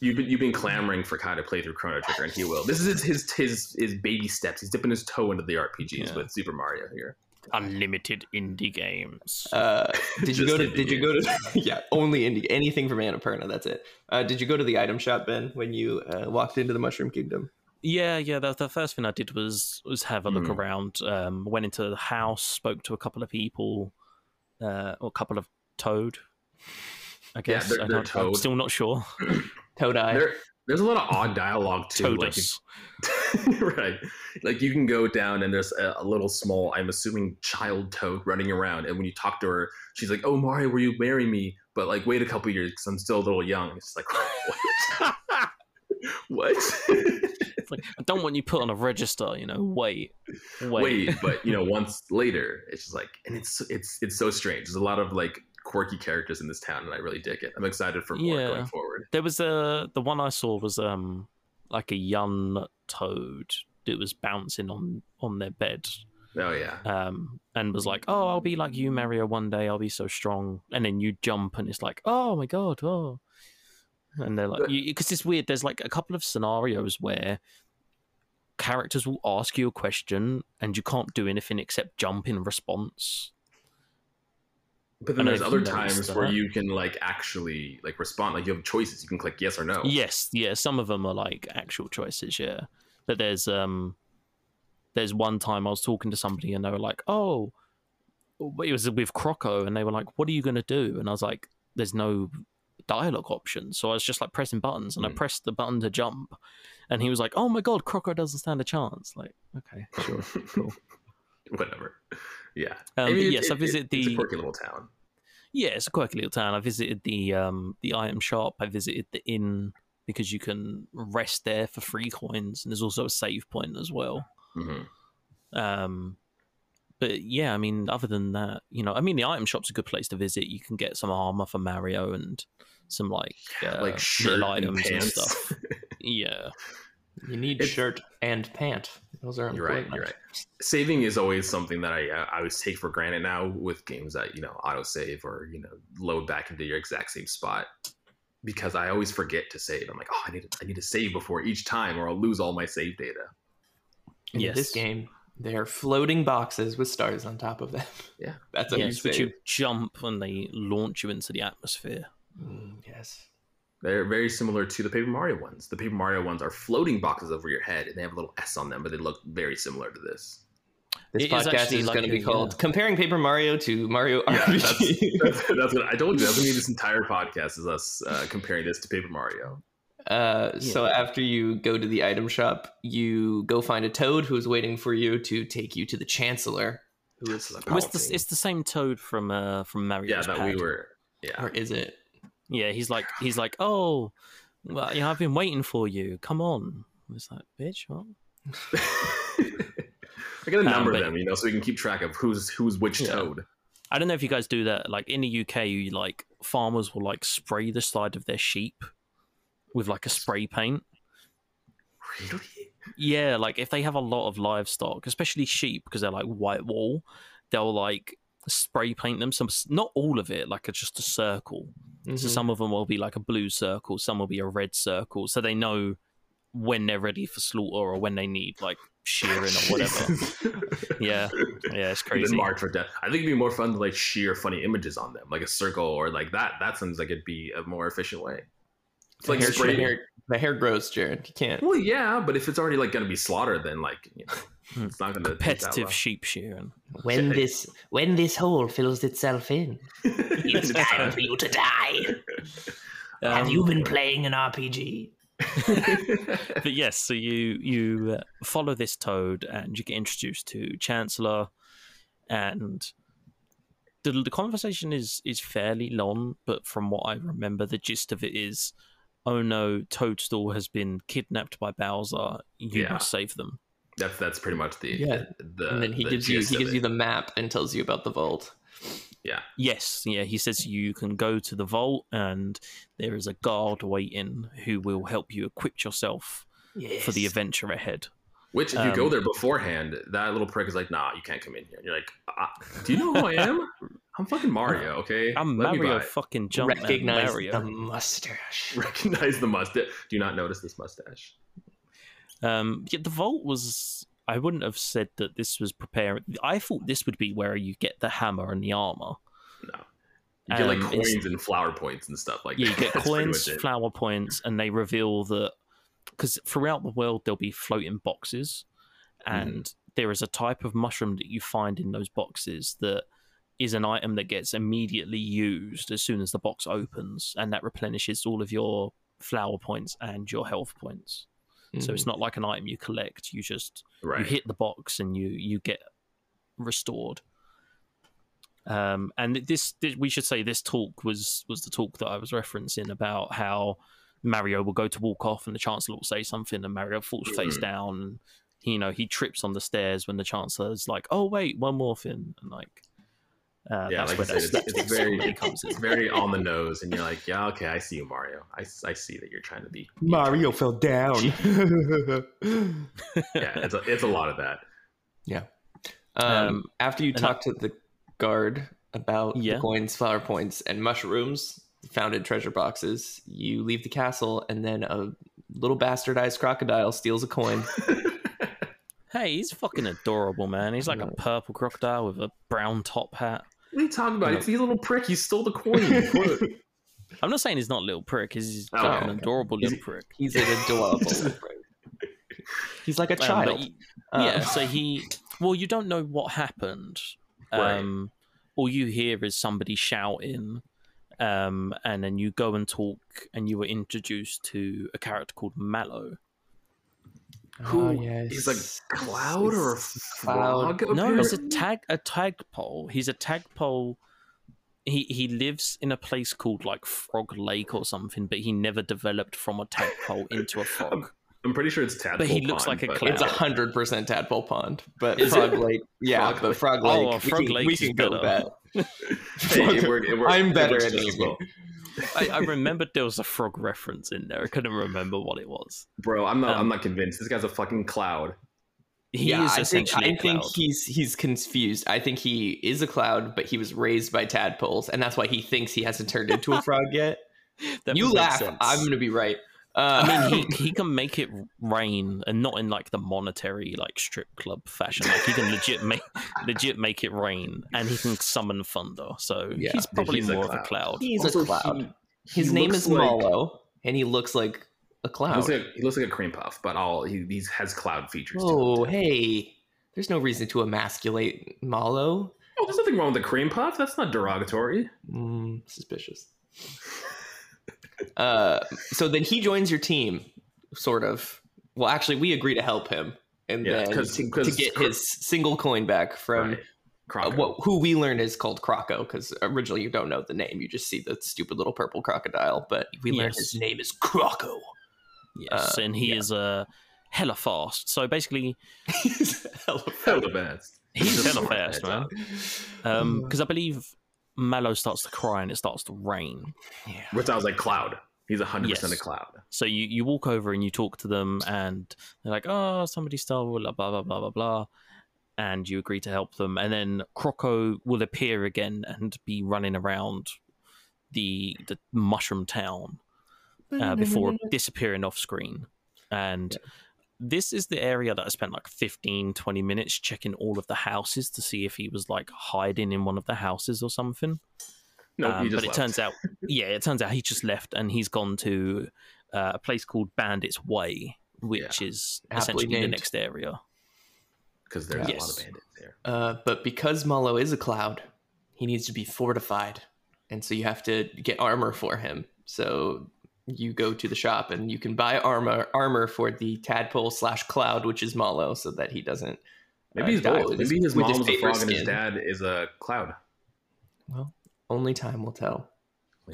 You've been you've been clamoring for Kai to play through Chrono Trigger, and he will. This is his his his baby steps. He's dipping his toe into the RPGs Yeah. with Super Mario here. Unlimited indie games. Uh, did you go to? indie Did you go to? yeah, only indie. Anything from Annapurna. That's it. Uh, did you go to the item shop, Ben, when you uh, walked into the Mushroom Kingdom? Yeah, yeah. The, the first thing I did was was have a look Hmm. around. Um, went into the house, spoke to a couple of people, uh, or a couple of Toad. I guess they're- I they're don't, I'm still not sure. Toad Eye. There, there's a lot of odd dialogue too. Like right, like you can go down and there's a, a little small, I'm assuming child Toad running around, and when you talk to her, she's like, "Oh Mario, will you marry me?" But like, wait a couple years because I'm still a little young. It's like, what? what? It's like, I don't want you put on a register. You know, wait, wait. wait, but you know, once later, it's just like, and it's it's it's so strange. There's a lot of like quirky characters in this town, and I really dig it. I'm excited for more Yeah. going forward. There was a the one I saw was um like a young Toad that was bouncing on on their bed. Oh yeah, um, and was like, "Oh, I'll be like you, Mario. One day I'll be so strong." And then you jump, and it's like, "Oh my god!" Oh, and they're like, because it's weird. There's like a couple of scenarios where characters will ask you a question, and you can't do anything except jump in response. But then there's other know if you times where you can like actually like respond. Like you have choices. You can click yes or no. Yes, yeah. Some of them are like actual choices, yeah. But there's um, there's one time I was talking to somebody, and they were like, "Oh." It was with Croco, and they were like, "What are you going to do?" And I was like, "There's no dialogue option. So I was just like pressing buttons and I Hmm. pressed the button to jump. And he was like, Oh my god, Croco doesn't stand a chance. Like, okay, sure, cool. Whatever. Yeah. Um, I mean, yes, it- I visit it- It's a the quirky little town. Yeah, it's a quirky little town. I visited the um the item shop, I visited the inn because you can rest there for free coins and there's also a save point as well. hmm Um but yeah, I mean, other than that, you know, I mean, the item shop's a good place to visit. You can get some armor for Mario and some like uh, like shirt little and items and, stuff. Yeah, You need It's- shirt and pant. Those are important. You're right. You're right. Saving is always something that I I always take for granted now with games that you know auto save or you know load back into your exact same spot because I always forget to save. I'm like, oh, I need to, I need to save before each time, or I'll lose all my save data. In Yes. this game, they are floating boxes with stars on top of them. Yeah. That's how yes, you which you jump when they launch you into the atmosphere. Mm, yes. They're very similar to the Paper Mario ones. The Paper Mario ones are floating boxes over your head, and they have a little S on them, but they look very similar to this. This It is podcast actually is going to be called uh, "Comparing Paper Mario to Mario Yeah, RPG." That's, that's what I told you. That's gonna be this entire podcast is us uh, comparing this to Paper Mario. Uh, So after you go to the item shop, you go find a toad who is waiting for you to take you to the Chancellor. Who is Chancellor. Well, it's, the, it's the same Toad from uh, from Mario. Yeah, that we were. Yeah, or is it? Yeah, he's like he's like, oh, well, you know, I've been waiting for you. Come on. I was like, bitch, what? I got a Um, number but- them, you know, so we can keep track of who's who's which Yeah. toad. I don't know if you guys do that. Like in the UK, you like farmers will like spray the side of their sheep with like a spray paint. Really? Yeah, like if they have a lot of livestock, especially sheep, because they're like white wool, they'll like spray paint them. Some, not all of it, like it's just a circle. So Mhm. some of them will be like a blue circle, some will be a red circle, so they know when they're ready for slaughter or when they need like shearing or whatever. yeah, yeah, it's Been crazy. marked for death. I think it'd be more fun to like shear funny images on them, like a circle or like that. That sounds like it'd be a more efficient way. It's like hair, the, spraying. hair, the hair grows, Jared. You can't. Well, yeah, but if it's already like going to be slaughtered, then like you know, Hmm. it's not going to Competitive sheep shearing. When this when this hole fills itself in, it's time for you to die. Have Um, you been playing an RPG? but yes, so you you uh, follow this toad and you get introduced to Chancellor, and the the conversation is is fairly long. But from what I remember, the gist of it is, oh no, Toadstool has been kidnapped by Bowser. You Yeah. must save them. That's that's pretty much the Yeah. the and then he the gives you he gives it. you the map and tells you about the vault. yeah Yes, yeah, he says you can go to the vault and there is a guard waiting who will help you equip yourself Yes. for the adventure ahead. Which, if you go Um, there beforehand, that little prick is like, "Nah, you can't come in here." And you're like, "Ah, "Do you know who I am? I'm fucking Mario, okay? I'm Let Mario by." fucking Jumpman Recognize Mario. the mustache. Recognize the mustache. Do not notice this mustache? Um, yeah, the vault was. I wouldn't have said that this was preparing. I thought this would be where you get the hammer and the armor. No. You get like Um, it's- coins and flower points and stuff like Yeah, that. you get That's coins, much flower points, and they reveal that because throughout the world there'll be floating boxes, Mm-hmm. and there is a type of mushroom that you find in those boxes that is an item that gets immediately used as soon as the box opens, and that replenishes all of your flower points and your health points. So it's not like an item you collect; you just right. you hit the box and you you get restored um and this, this we should say this talk was was the talk that i was referencing about how mario will go to walk off and the chancellor will say something and mario falls face Mhm. down and you know he trips on the stairs when the chancellor's like oh wait one more thing and like uh, yeah, like where I said, it's, it's very, comedy comes in it's very on the nose, and you're like, "Yeah, okay, I see you, Mario. I, I see that you're trying to be." Mario fell down. Yeah, it's a, it's a lot of that. yeah. Um, Um, after you and talk to the guard about Yeah. the coins, flower points, and mushrooms found in treasure boxes, you leave the castle, and then a little bastardized crocodile steals a coin. hey he's fucking adorable man he's like a purple crocodile with a brown top hat What are you talking about? Yeah. It's the little prick. He stole the coin. I'm not saying he's not a little prick. He's Oh, like an adorable He's- little prick. He's an adorable. little prick. He's like a Um, but child. Um, yeah. So he. Well, you don't know what happened. Right. Um, all you hear is somebody shouting, um, and then you go and talk, and you were introduced to a character called Mallow. Who? Oh, yes. He's like cloud or a Cloud. frog? No, he's a tag a tagpole. He's a tagpole. He he lives in a place called like Frog Lake or something, but he never developed from a tagpole into a frog. I'm pretty sure it's Tadpole. But he looks Pond, like a cloud. It's a hundred percent Tadpole Pond, but Is Frog it? Lake, yeah, Frog but Lake. Frog Oh, Lake, well, we Frog can, Lake we can go better. that. Hey, it worked- it worked- I'm better at just these as well. I, I remembered there was a frog reference in there. I couldn't remember what it was. Bro, I'm not. Um, I'm not convinced. This guy's a fucking cloud. He yeah, is I think, essentially I a think he's he's confused. I think he is a cloud, but he was raised by tadpoles, and that's why he thinks he hasn't turned into a frog yet. You laugh. sense. I'm going to be right. Uh, I mean, he, he can make it rain, and not in like the monetary like strip club fashion. Like he can legit make legit make it rain, and he can summon thunder. So Yeah. he's probably He's a more of a cloud. cloud. he's Also, a cloud. he- His he name looks is like- Mallow, and he looks like a He cloud. looks like he looks like a cream puff, but all he he's, has cloud features. Oh, to hey. There's no reason to emasculate Mallow. Oh, there's nothing wrong with the cream puff. That's not derogatory. Mm, suspicious. uh, so then he joins your team, sort of. Well, actually, we agree to help him, and Yeah, then 'cause- to, 'cause to get Cro- his single coin back from Right. uh, what, who we learn is called Croco, because originally you don't know the name, you just see the stupid little purple crocodile, but we learn Yes. his name is Croco. Yes, Uh, and he yeah. is uh, hella fast. So basically, He's hella Hell the best. he's hella fast, man. Because I believe Mallow starts to cry and it starts to rain. Yeah. Which sounds like cloud. He's hundred percent a cloud. So you, you walk over and you talk to them, and they're like, "Oh, somebody stole blah blah blah blah blah blah," and you agree to help them. And then Croco will appear again and be running around the the mushroom town uh, before disappearing off screen. And this is the area that I spent like 15, 20 minutes checking all of the houses to see if he was like hiding in one of the houses or something. No, Um, he just but it turns out, yeah, it turns out he just left and he's gone to uh, a place called Bandit's Way, which is Aptly essentially the next area. because there's a lot of bandits there. Uh, but because Mallow is a cloud, he needs to be fortified, and so you have to get armor for him. So you go to the shop and you can buy armor armor for the tadpole slash cloud, which is Mallow, so that he doesn't. Maybe uh, he's die both. his- Maybe his with mom was a paper frog and his dad is a cloud. Well, only time will tell. Uh,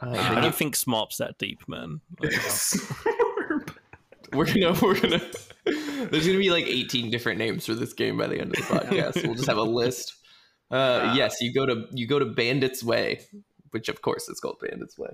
I but don't think Smart's that deep, man. Like, we're gonna we're gonna. There's gonna be like 18 different names for this game by the end of the podcast. we'll just have a list. Uh, yes, you go to you go to Bandit's Way, which of course is called Bandit's Way.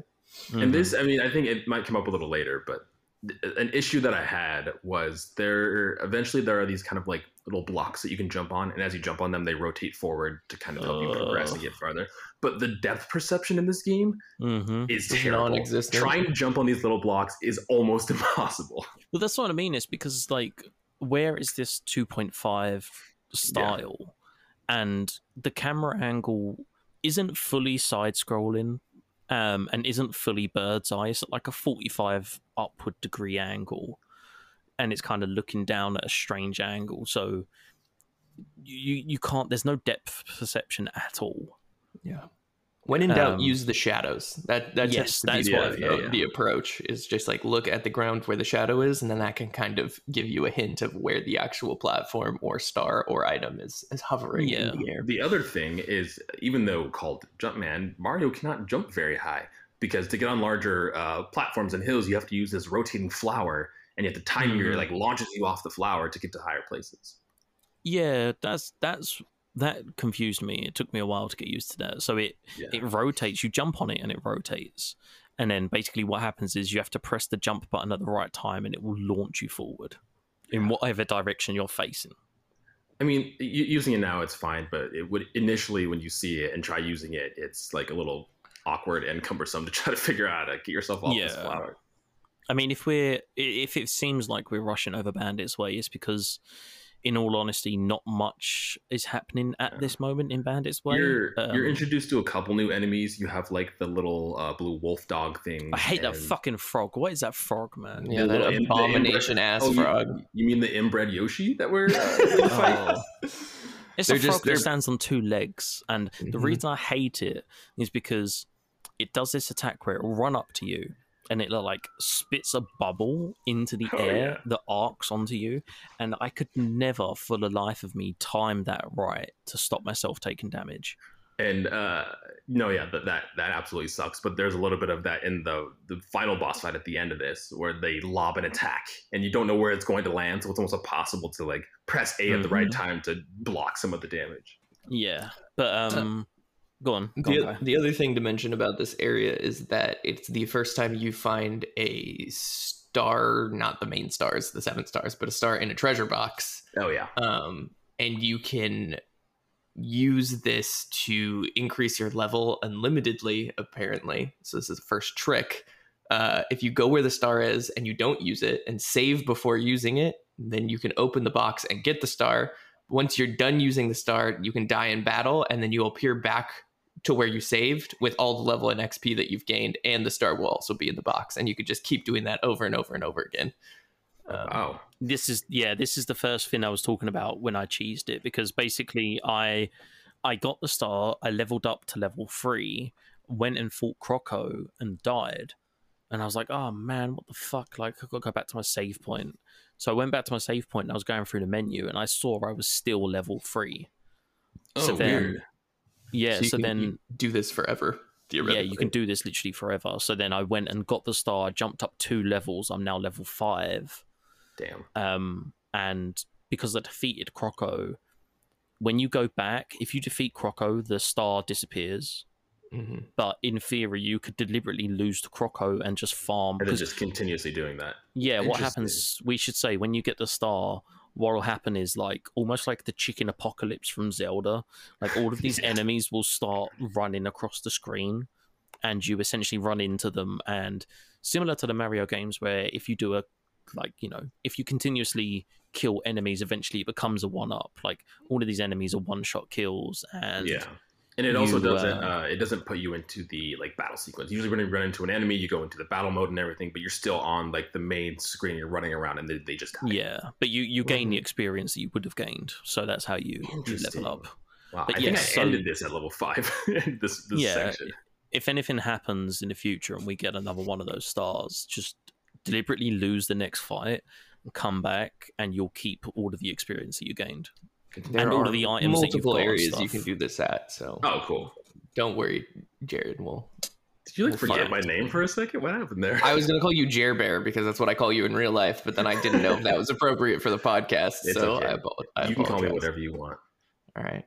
Mhm. And this, I mean, I think it might come up a little later, but th- an issue that I had was there. Eventually, there are these kind of like little blocks that you can jump on, and as you jump on them, they rotate forward to kind of help you progress and get farther. But the depth perception in this game Mhm. is terrible. non-existent. Trying to jump on these little blocks is almost impossible. Well, that's what I mean. Is because like, where is this 2.5 style, and the camera angle isn't fully side scrolling, um, and isn't fully bird's eye. It's like a 45 upward degree angle, and it's kind of looking down at a strange angle. So you you can't. There's no depth perception at all. Yeah. When in doubt, Um, use the shadows. That that yes, tends to be that's the, what- yeah, yeah. the approach is just like look at the ground where the shadow is, and then that can kind of give you a hint of where the actual platform or star or item is is hovering Yeah. in the air. The other thing is, even though called Jumpman, Mario cannot jump very high because to get on larger uh, platforms and hills, you have to use this rotating flower, and you have to time your Mhm. like launches you off the flower to get to higher places. Yeah, that's that's that confused me. It took me a while to get used to that. So it Yeah. it rotates. You jump on it and it rotates, and then basically what happens is you have to press the jump button at the right time, and it will launch you forward in whatever direction you're facing. I mean, using it now it's fine, but it would initially when you see it and try using it, it's like a little awkward and cumbersome to try to figure out how to get yourself off this Yeah. flower. I mean, if we're if it seems like we're rushing over Bandit's Way, it's because, in all honesty, not much is happening at this moment in Bandit's Way. You're you're Um, introduced to a couple new enemies. You have like the little uh, blue wolf dog thing. I hate that fucking frog. What is that frog, man? Yeah, The that little in- the abomination inbred- ass Oh, you- frog. You, mean the inbred Yoshi that we're uh, gonna fight? Oh. It's They're a frog they're- that stands on two legs, and the Mhm. reason I hate it is because it does this attack where it'll run up to you and it like spits a bubble into the Oh, air yeah. that arcs onto you, and I could never, for the life of me, time that right to stop myself taking damage. and uh, no, yeah, that, that that absolutely sucks. But there's a little bit of that in the the final boss fight at the end of this, where they lob an attack, and you don't know where it's going to land, so it's almost impossible to like press A at the right Mm-hmm. time to block some of the damage. Yeah, but um, go on. Go The, on, the other thing to mention about this area is that it's the first time you find a star, not the main stars, the seven stars, but a star in a treasure box. Oh yeah, Um, and you can use this to increase your level unlimitedly, apparently. So, this is the first trick. Uh, if you go where the star is and you don't use it and save before using it, then you can open the box and get the star. Once you're done using the star, you can die in battle and then you'll appear back to where you saved with all the level and XP that you've gained, and the star will also be in the box. And you could just keep doing that over and over and over again. Um, oh this is yeah this is the first thing i was talking about when i cheesed it because basically i i got the star i leveled up to level three went and fought croco and died and i was like oh man what the fuck like i gotta go back to my save point so i went back to my save point and i was going through the menu and i saw i was still level three so Oh, then weird. Yeah you so can- then do this forever. yeah, you can do this literally forever. So then I went and got the star, I jumped up two levels. I'm now level five. damn. Um, and because I defeated Croco, when you go back, if you defeat Croco, the star disappears. Mhm. But in theory, you could deliberately lose to Croco and just farm. And just continuously doing that. yeah, what happens? We should say when you get the star, what will happen is like almost like the chicken apocalypse from Zelda. Like all of these Yeah. enemies will start running across the screen, and you essentially run into them. And similar to the Mario games, where if you do a like you know if you continuously kill enemies, eventually it becomes a one up. Like all of these enemies are one shot kills, and yeah. And it also you, doesn't uh, uh, it doesn't put you into the like battle sequence. Usually when you run into an enemy, you go into the battle mode and everything, but you're still on like the main screen. You're running around and they, they just die. yeah, but you you gain the Mhm. experience that you would have gained. So that's how you, you level up. Wow, But I think yeah, I so- ended this at level five. this this Yeah. section. if anything happens in the future and we get another one of those stars, just deliberately lose the next fight come back, and you'll keep all of the experience that you gained. There and all are of the items that you've multiple got and areas you can do this at. So Oh, cool. don't worry, Jared. We'll. Did you like Well, forget my name for a second? What happened there? I was gonna call you Jer Bear because that's what I call you in real life, but then I didn't know if that was appropriate for the podcast. It's so okay. I, apo- I you can call me whatever you want. All right.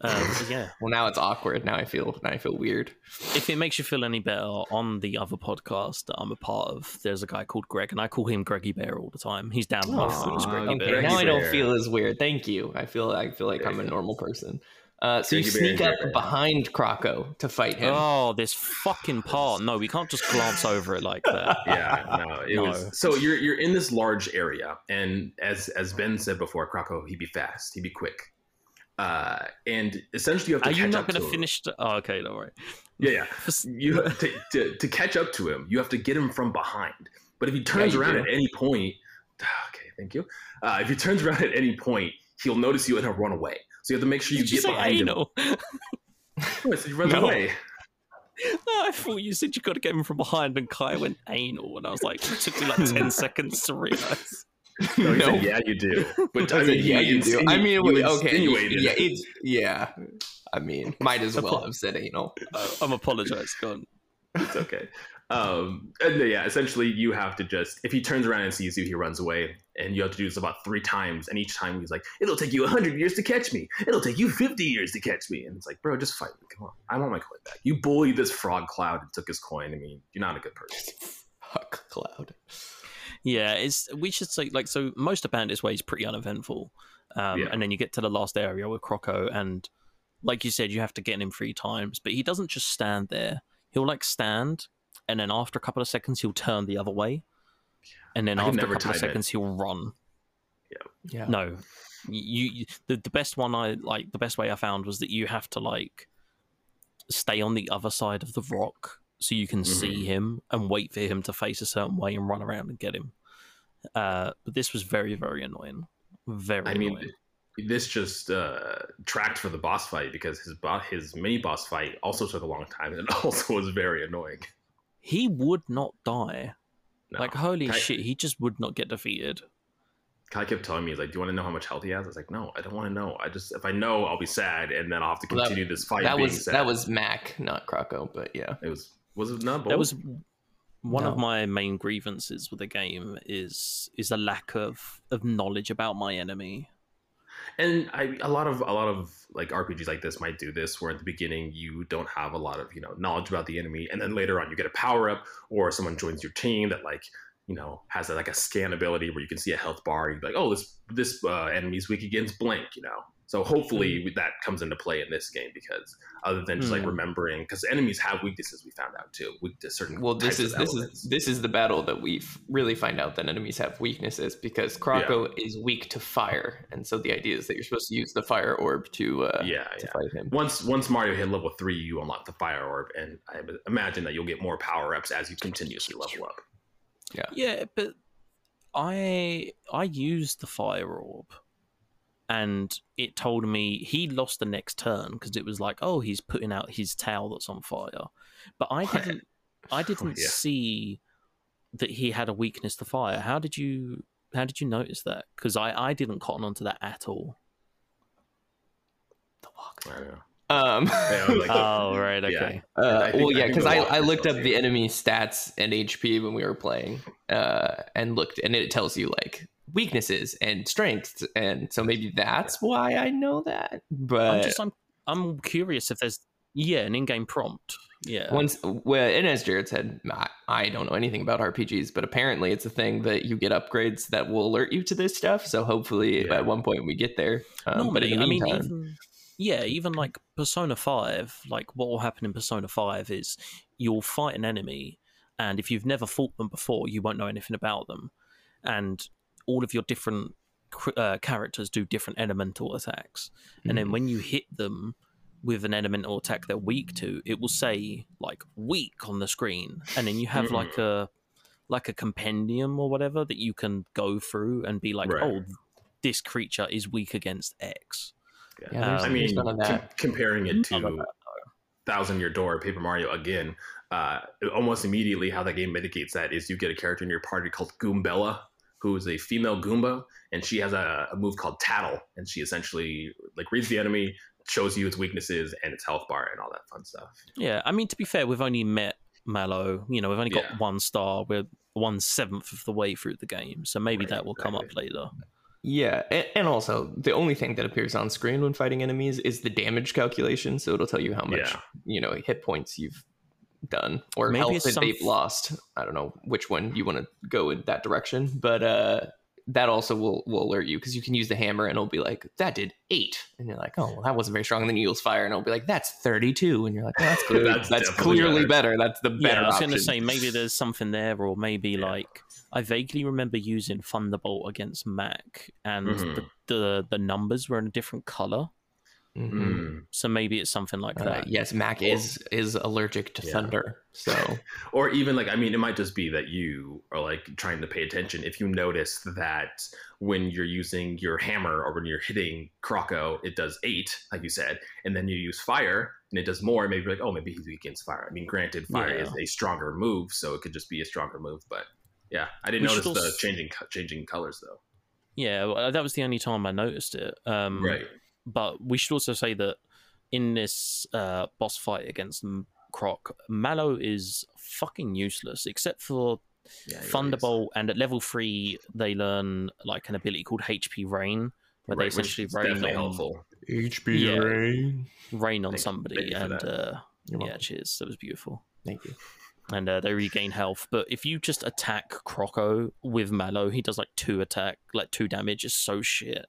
Um, yeah, Well, now it's awkward. Now I feel. Now I feel weird. if it makes you feel any better, on the other podcast that I'm a part of, there's a guy called Greg, and I call him Greggy Bear all the time. He's down my foot as Greggy okay, Bear. Now I don't feel as weird. Thank you. I feel. I feel like There I'm a you go. normal person. Uh, so you Greggy Bear sneak and up Bear. behind Croco to fight him. Oh, this fucking part! No, we can't just glance over it like that. yeah, no, it No. was so you're you're in this large area, and as as Ben said before, Croco, he'd be fast, he'd be quick, uh, and essentially you have to Are catch you not going to finish? The... Oh, okay, don't worry. Yeah, yeah. You to, to to catch up to him, you have to get him from behind. But if he turns you around do. at any point, okay, thank you. Uh, if he turns around at any point, he'll notice you and he'll run away. So you have to make sure you Did you get say behind him. anal? Oh, so he runs No. away. I thought you said you got to get him from behind, and Kai went anal, and I was like, it took me like ten seconds to realize. No, he said, yeah, you do. But I I mean, yeah, you do. I mean, you wait, okay, yeah, it. it's yeah. I mean, might as well have said anal. Uh, I'm apologized. Go on. it's okay. Um, and yeah, essentially, you have to just if he turns around and sees you, he runs away, and you have to do this about three times. And each time he's like, "It'll take you hundred years to catch me. It'll take you fifty years to catch me." And it's like, bro, just fight me. Come on, I want my coin back. You bullied this frog cloud and took his coin. I mean, you're not a good person. Fuck cloud. Yeah, it's we should say like so. Most of Bandit's Way is pretty uneventful, um, Yeah. and then you get to the last area with Croco, and like you said, you have to get him three times. But he doesn't just stand there; he'll like stand, and then after a couple of seconds, he'll turn the other way, and then I can after a couple of time it. seconds, he'll run. Yeah. No, you, you the, the best one I like the best way I found was that you have to like stay on the other side of the rock so you can see Mhm. him and wait for him to face a certain way and run around and get him. Uh, but this was very very annoying. Very I mean, annoying. this just uh, tracked for the boss fight because his bo- his mini boss fight also took a long time and also was very annoying. He would not die. No. Like holy I- shit, he just would not get defeated. Kai kept telling me, he's like, "Do you want to know how much health he has?" I was like, "No, I don't want to know. I just if I know, I'll be sad, and then I'll have to Well, that- continue this fight." that was sad. that was Mack, not Croco, but yeah. it was was it not both? That was one of my main grievances with the game is is a lack of of knowledge about my enemy. and I a lot of a lot of like RPGs like this might do this, where at the beginning you don't have a lot of you know knowledge about the enemy, and then later on you get a power up, or someone joins your team that like you know has a, like a scan ability where you can see a health bar, and you're like, oh, this this uh, enemy's weak against blank, you know. So hopefully Mm. that comes into play in this game because other than just like Mm. remembering, because enemies have weaknesses, we found out too, weak to certain. Well, this types is of this elements. is this is the battle that we really find out that enemies have weaknesses because Croco is weak to fire, and so the idea is that you're supposed to use the fire orb to uh, yeah, to yeah. fight him. Once once Mario hit level three, you unlock the fire orb, and I imagine that you'll get more power ups as you continuously level up. Yeah, yeah, but I I used the fire orb, and it told me he lost the next turn because it was like, oh, he's putting out his towel that's on fire. But I didn't I didn't yeah. see that he had a weakness to fire. How did you how did you notice that? Because I I didn't cotton onto that at all. The walk. I don't. Um, Yeah, like, Oh right, Yeah. okay. uh, think- well, yeah, because the I, I looked up the enemy stats and HP when we were playing, uh, and looked, and it tells you like weaknesses and strengths, and so maybe that's why I know that. But I'm just I'm I'm curious if there's yeah an in-game prompt. Yeah. Once, well, and as Jared said, I, I don't know anything about RPGs, but apparently it's a thing that you get upgrades that will alert you to this stuff. So hopefully Yeah. at one point we get there. Um, but Normally, in the I mean, even, yeah, even like Persona 5, like what will happen in Persona 5 is you'll fight an enemy, and if you've never fought them before, you won't know anything about them. And all of your different uh, characters do different elemental attacks. And then Mhm. when you hit them with an elemental attack they're weak to, it will say like weak on the screen. And then you have like a like a compendium or whatever that you can go through and be like, Right. oh, this creature is weak against X. yeah, there's, I mean, none of com- comparing it to Thousand Year Door, Paper Mario again, uh, almost immediately how that game mitigates that is you get a character in your party called Goombella, who is a female Goomba, and she has a, a move called Tattle, and she essentially like reads the enemy, shows you its weaknesses and its health bar and all that fun stuff. Yeah, I mean to be fair, we've only met Mallow. You know, we've only got Yeah. one star. We're one seventh of the way through the game, so maybe Right, that will come up later. Yeah, and, and also the only thing that appears on screen when fighting enemies is the damage calculation. So it'll tell you how much Yeah. you know hit points you've done or Maybe health it's that some- they've lost. I don't know which one you want to go in that direction, but uh, that also will will alert you because you can use the hammer and it'll be like that did eight, and you're like, oh, well, that wasn't very strong. And then you use fire and it'll be like that's thirty two, and you're like, oh, that's clearly That's that's, clearly better. better. That's the better Yeah, I was going to say maybe there's something there, or maybe Yeah. like I vaguely remember using Thunderbolt against Mack, and the, Mhm. the the numbers were in a different color. Mhm. Mm. So maybe it's something like Uh, that. yes, Mack is is allergic to Yeah. thunder, so Or even like, I mean, it might just be that you are like trying to pay attention. If you notice that when you're using your hammer or when you're hitting Croco, it does eight, like you said, and then you use fire and it does more, maybe you're like, oh, maybe he's weak against fire. I mean, granted, fire Yeah. is a stronger move, so it could just be a stronger move. But yeah, I didn't We notice the also- changing changing colors though. Yeah, that was the only time I noticed it. Um, right. But we should also say that in this uh, boss fight against Croc, Mallow is fucking useless, except for Yeah, it is. Thunderbolt. And at level three, they learn like an ability called HP Rain, where they Right, which essentially rain on, helpful. HP Yeah. rain. rain on Thank- somebody. you And uh, yeah, cheers. That was beautiful. Thank you. And uh, they regain health. But if you just attack Croco with Mallow, he does like two attack, like two damage. It's so shit.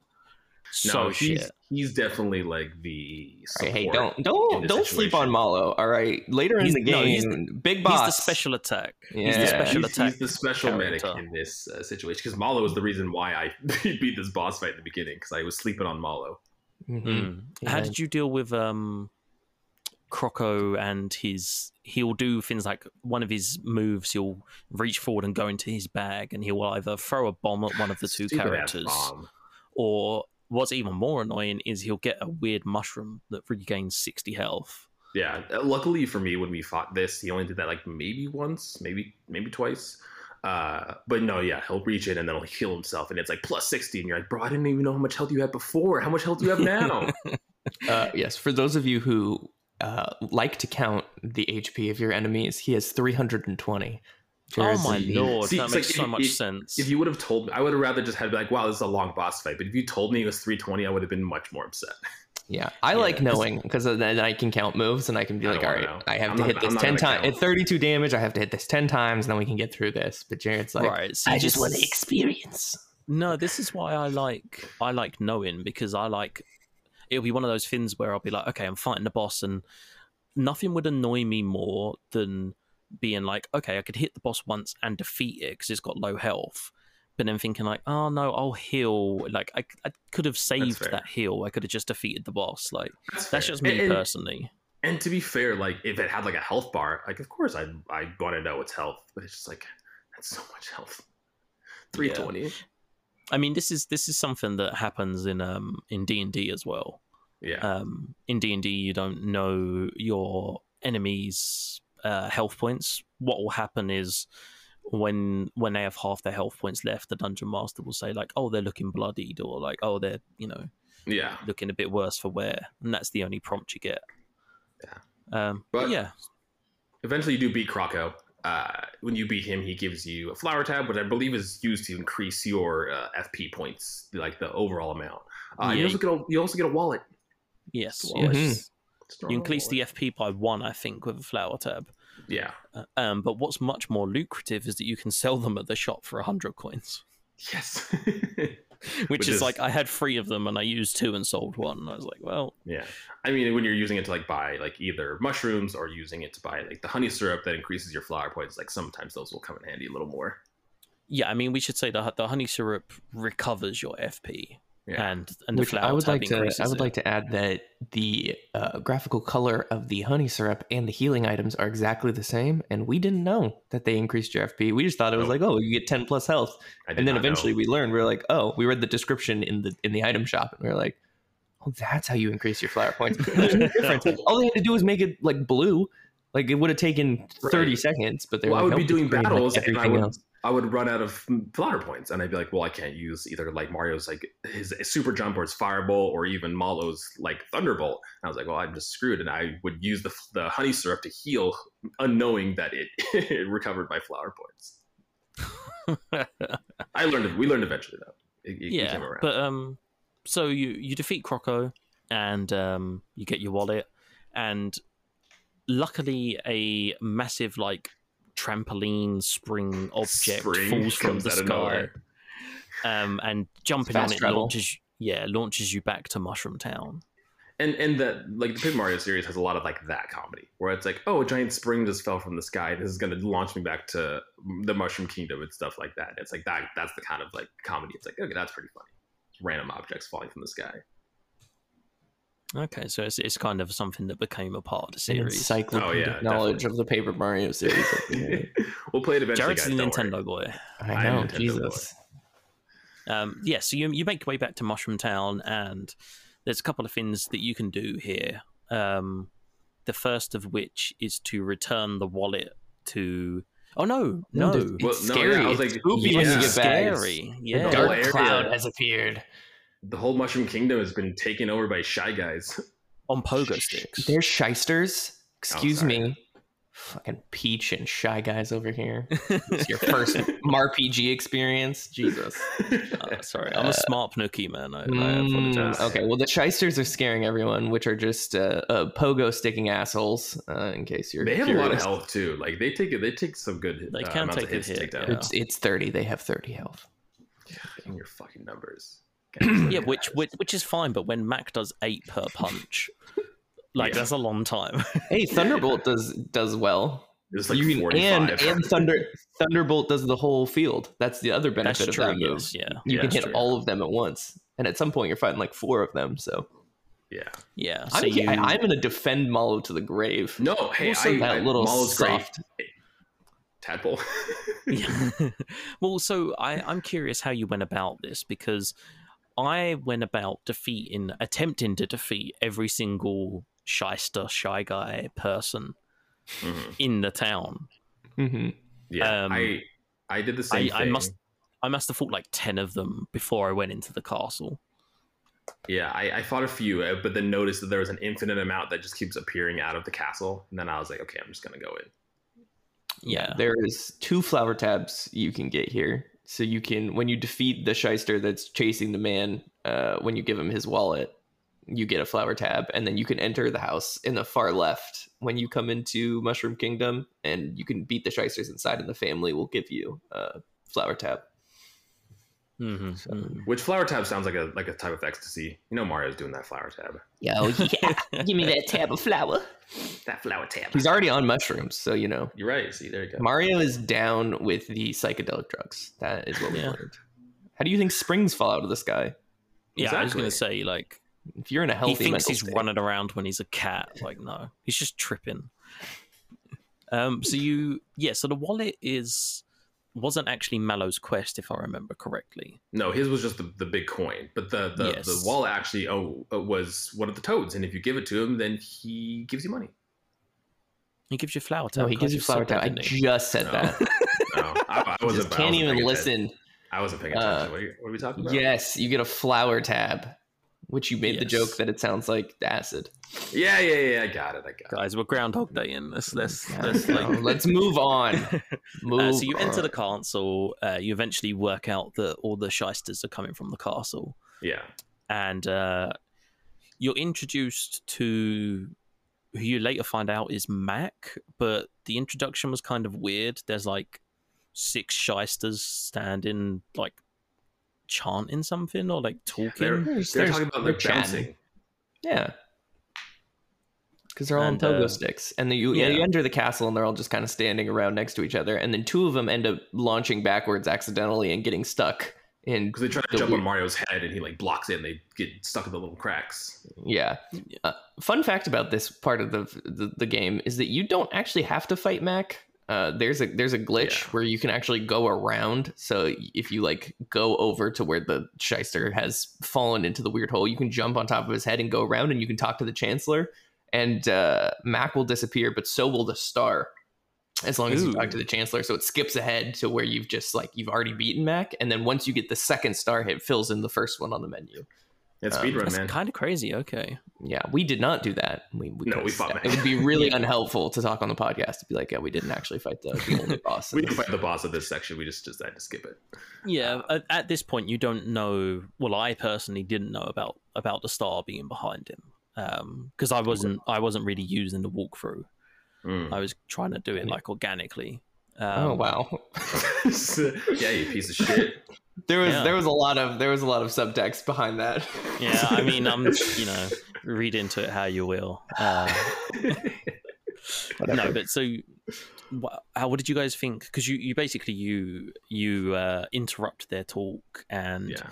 So no, he's shit. he's definitely like the Hey, hey, don't don't don't sleep on. Mallow. All right, later He's- in the no, he's game, big boss. He's the special attack. He's the special he's, attack. he's the special medic in this uh, situation because Mallow is the reason why I beat this boss fight in the beginning because I was sleeping on Mallow. Mhm. Mm. How did you deal with um Croco and his he'll do things like one of his moves he'll reach forward and go into his bag and he'll either throw a bomb at one of the two Stupid characters or what's even more annoying is he'll get a weird mushroom that regains 60 health. Yeah, uh, luckily for me, when we fought this, he only did that like maybe once, maybe maybe twice. Uh, but no, yeah, he'll reach it and then he'll heal himself, and it's like plus sixty, and you're like, bro, I didn't even know how much health you had before. How much health do you have now? Uh, yes, for those of you who uh, like to count the HP of your enemies, he has 320. Oh my in lord, See, that makes like so if- much if- sense. if you would have told me, I would have rather just had like, wow, this is a long boss fight. But if you told me it was three twenty, I would have been much more upset. Yeah, I Yeah, like knowing because then I can count moves and I can be I like, don't all wanna right, know. I have I'm to not- hit I'm this 10 times. count. At 32 damage, I have to hit this 10 times and then we can get through this. But Jared's like, right. See, I this just want the experience. No, this is why I like I like knowing because I like it'll be one of those things where I'll be like, okay, I'm fighting the boss, and nothing would annoy me more than being like, okay, I could hit the boss once and defeat it because it's got low health, but then thinking like, oh no, I'll heal. Like I, I could have saved that heal. I could have just defeated the boss. Like That's, that's just me And- and- personally. And to be fair, like if it had like a health bar, like of course I I want to know its health, but it's just like that's so much health. Three twenty. I mean, this is this is something that happens in um in D and D as well. Yeah. um, in D and D, you don't know your enemies' uh, health points. What will happen is when when they have half their health points left, the dungeon master will say like, "Oh, they're looking bloodied," or like, "Oh, they're you know yeah. looking a bit worse for wear," and that's the only prompt you get. Yeah. Um, but, But- yeah, Eventually, you do beat Croco. Uh, when you beat him, he gives you a flower tab, which I believe is used to increase your uh, FP points, like the overall amount. Uh, you also get a, you also get a wallet. yes, Well, yes. Strong You increase the. FP by one, I think, with a flower tab. yeah. Uh, Um, but what's much more lucrative is that you can sell them at the shop for hundred coins. Yes. Which, Which is, is- like I had three of them and I used two and sold one. And I was like, well, Yeah, I mean, when you're using it to like buy like either mushrooms or using it to buy like the honey syrup that increases your flower points, like sometimes those will come in handy a little more. Yeah, I mean, we should say the the honey syrup recovers your FP, Yeah, and and the Which flower I would like to. I would it. like to add that the uh, graphical color of the honey syrup and the healing items are exactly the same, and we didn't know that they increased your FP. We just thought it was like, oh, you get ten plus health, and then eventually know. we learned. We were like, oh, we read the description in the in the item shop, and we were like, oh, that's how you increase your flower points. There's no difference. All they had to do was make it like blue. Like it would have taken thirty Right. seconds, but they well, I were would be doing green like battles, and I everything would else." I would run out of flower points, and I'd be like, well, I can't use either like Mario's like his super jump or his fireball, or even Mallow's like thunderbolt. And I was like, well, I'm just screwed, and I would use the the honey syrup to heal, unknowing that it, it recovered my flower points. I learned. We learned eventually though. It, it yeah, but um, so you you defeat Croco, and um, you get your wallet, and luckily a massive like trampoline spring object Spring falls from the sky, um, and jumping on it travel. launches yeah launches you back to Mushroom Town. and and that like the Paper Mario series has a lot of like that comedy where it's like, oh, a giant spring just fell from the sky. This is going to launch me back to the Mushroom Kingdom and stuff like that. It's like that. That's the kind of like comedy. It's like, okay, that's pretty funny. Random objects falling from the sky. Okay, so it's, it's kind of something that became a part of the An series. encyclopedic Oh, yeah, knowledge of the Paper Mario series. we'll play it eventually. Jared's guys, the don't worry. Nintendo boy. I know, Nintendo Jesus. Um, yeah, so you you make your way back to Mushroom Town, and there's a couple of things that you can do here. Um, the first of which is to return the wallet to. Oh no, no, No, dude, Well, it's no, scary. yeah, I was It's like, spooky yeah. when you it's get bags. scary. The Yeah, Dark area- cloud has appeared. The whole Mushroom Kingdom has been taken over by shy guys. on pogo sticks. They're shysters. Excuse sorry. me. Fucking Peach and Shy Guys over here. It's your first RPG experience. Jesus. Oh, sorry, I'm a smart Pnookie man. I, I Mm, apologize. okay, well, the shysters are scaring everyone, which are just uh, uh, pogo sticking assholes. Uh, in case you're they have a lot of health too. Like they take they take some good. They uh, can amounts take of a hits to hit, take down. yeah. It's it's thirty. They have thirty health. Dang your fucking numbers. Yeah, which, which which is fine, but when Mac does eight per punch, like Yeah. that's a long time. Hey, Thunderbolt does does well. It's like You can- 45. and and Thunder Thunderbolt does the whole field. That's the other benefit that's of true. that move. Yes, yeah, You Yeah, can hit true. all of them at once, and at some point you're fighting like four of them. So yeah. yeah. So I'm, you, I, am gonna defend Mallow to the grave. No, hey, Also, I, that I, little Mallow's great. soft. Tadpole. Yeah. well, so I, I'm curious how you went about this because I went about defeating, attempting to defeat every single shyster, shy guy person Mhm. in the town. hmm Yeah, Um, I I did the same I, I must I must have fought like ten of them before I went into the castle. Yeah, I, I fought a few, uh, but then noticed that there was an infinite amount that just keeps appearing out of the castle. And then I was like, okay, I'm just gonna go in. Yeah. There is two flower tabs you can get here. So you can, when you defeat the shyster that's chasing the man, uh, when you give him his wallet, you get a flower tab, and then you can enter the house in the far left when you come into Mushroom Kingdom, and you can beat the shysters inside, and the family will give you a flower tab. Hmm So, Which flower tab sounds like a like a type of ecstasy. You know Mario's doing that flower tab. Yo, yeah, give me that tab of flower. That flower tab. He's already on mushrooms, so you know You're right. See, there you go. Mario is down with the psychedelic drugs. That is what we Yeah. learned. How do you think springs fall out of the sky? Yeah, I was gonna say like If you're in a healthy he thinks he's state. running around when he's a cat. Like no, he's just tripping. Um. So you yeah. So the wallet is wasn't actually Mallow's quest, if I remember correctly. No, his was just the, the big coin, but the the, Yes. the wallet actually oh uh, was one of the toads, and if you give it to him, then he gives you money. He gives you flower tab. No, he gives you just flower said that, tab. I just said No. that. No, I, I wasn't. just can't wasn't even listen. attention. I wasn't paying Uh, attention. what, are you, what are we talking about? Yes, you get a flower tab, which you made the joke that it sounds like acid. yeah, yeah, yeah. I got it. I got it. Guys, we're Groundhog Day in this. Let's Yeah, let's like let's move on. Move Uh, so you enter the castle. Uh, you eventually work out that all the shysters are coming from the castle, Yeah, and uh, you're introduced to who you later find out is Mack. But the introduction was kind of weird. There's like six shysters standing, like chanting something or like they're talking. There's- they're there's- talking about they're like chatting. bouncing. Yeah. Because they're all And, on pogo uh, sticks. And then you, yeah. yeah. you enter the castle and they're all just kind of standing around next to each other. And then two of them end up launching backwards accidentally and getting stuck in. Because they try to The jump weird- on Mario's head, and he like blocks it, and they get stuck in the little cracks. Yeah. Uh, fun fact about this part of the, the the game is that you don't actually have to fight Mack. Uh, there's a there's a glitch Yeah. where you can actually go around. So if you like go over to where the shyster has fallen into the weird hole, you can jump on top of his head and go around, and you can talk to the chancellor. And uh, Mack will disappear, but so will the star. As long as you talk to the chancellor, so it skips ahead to where you've just like you've already beaten Mack, and then once you get the second star hit, fills in the first one on the menu. It's Um, speedrun, That's man. kind of crazy. Okay. Yeah, we did not do that. We, we No, we fought that- It would be really unhelpful to talk on the podcast to be like, yeah, we didn't actually fight the, the only boss. we didn't fight the boss of this section. We just decided to skip it. Yeah, at, at this point, you don't know. Well, I personally didn't know about about the star being behind him because I wasn't I wasn't really using the walkthrough. Mm. I was trying to do it like organically. Um, oh wow, yeah, you piece of shit. there was Yeah. there was a lot of there was a lot of subtext behind that. Yeah, I mean, I'm you know read into it how you will. Uh, no, but so how what did you guys think? Because you you basically you you uh, interrupt their talk and yeah,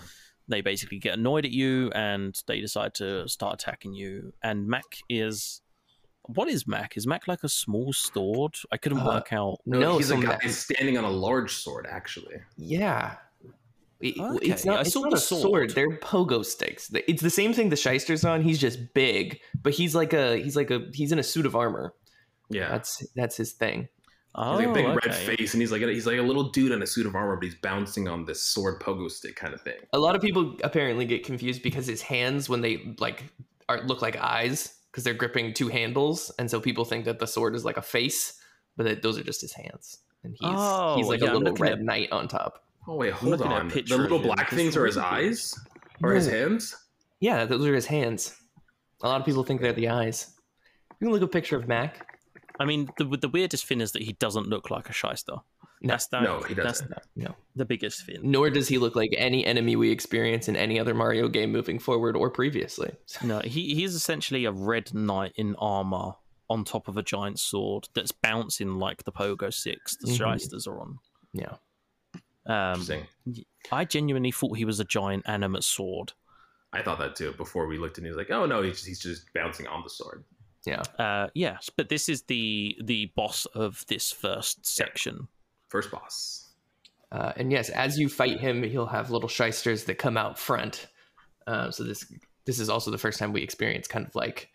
they basically get annoyed at you and they decide to start attacking you. And Mack is what is Mack? Is Mack like a small sword? I couldn't Uh, work out. no, No, he's a guy Ma- standing on a large sword. Actually, Yeah. It- Okay, It's not, it's not a sword. sword. They're pogo sticks. It's the same thing the shyster's on. He's just big, but he's like a he's like a he's in a suit of armor. yeah, That's that's his thing. Oh, he's like a big okay. red face, and he's like a, he's like a little dude in a suit of armor, but he's bouncing on this sword pogo stick kind of thing. A lot of people apparently get confused because his hands, when they like are look like eyes, because they're gripping two handles, and so people think that the sword is like a face, but that those are just his hands, and he's Oh, he's like yeah, a I'm little red at- knight on top. Oh wait, hold looking at a on. picture The little black things are his eyes or his hands? Yeah, those are his hands. A lot of people think they're the eyes. You can look at a picture of Mack. I mean, the the weirdest thing is that he doesn't look like a shyster. No. That's that, No, he doesn't. No. the biggest thing. Nor does he look like any enemy we experience in any other Mario game moving forward or previously. No, he he is essentially a red knight in armor on top of a giant sword that's bouncing like the pogo six the Mhm. shysters are on. Yeah. Um, Interesting. I genuinely thought he was a giant animate sword. I thought that too before we looked and he was like, oh no, he's just, he's just bouncing on the sword. Yeah. Uh, yes, but this is the the boss of this first section. First boss. Uh, and yes, as you fight him, he'll have little shysters that come out front. Uh, so this this is also the first time we experience kind of like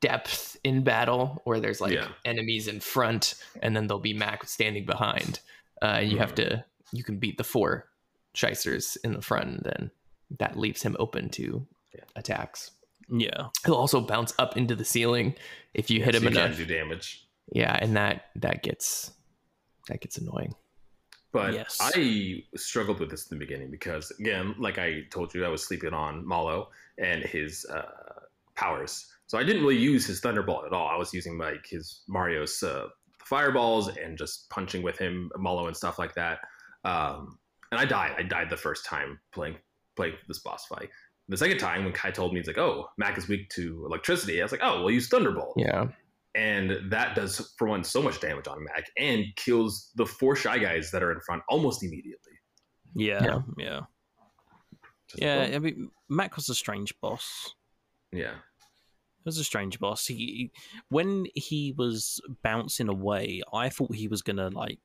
depth in battle, where there's like Yeah. enemies in front, and then there'll be Mack standing behind, uh, and you have to you can beat the four shysters in the front, then that leaves him open to Yeah. attacks. Yeah. He'll also bounce up into the ceiling if you hit So him you enough. do damage. Yeah, and that that gets that gets annoying. But Yes. I struggled with this in the beginning because, again, like I told you, I was sleeping on Mallow and his uh, powers. So I didn't really use his Thunderbolt at all. I was using like his Mario's uh, fireballs and just punching with him, Mallow and stuff like that. Um, and I died. I died the first time playing playing this boss fight. The second time, when Kai told me, he's like, "Oh, Mack is weak to electricity," I was like, "Oh, we'll use Thunderbolt." Yeah. And that does for one so much damage on Mack and kills the four shy guys that are in front almost immediately. Yeah. Yeah. Yeah. Just- Yeah. I mean, Mack was a strange boss. yeah, It was a strange boss. He when he was bouncing away, I thought he was gonna like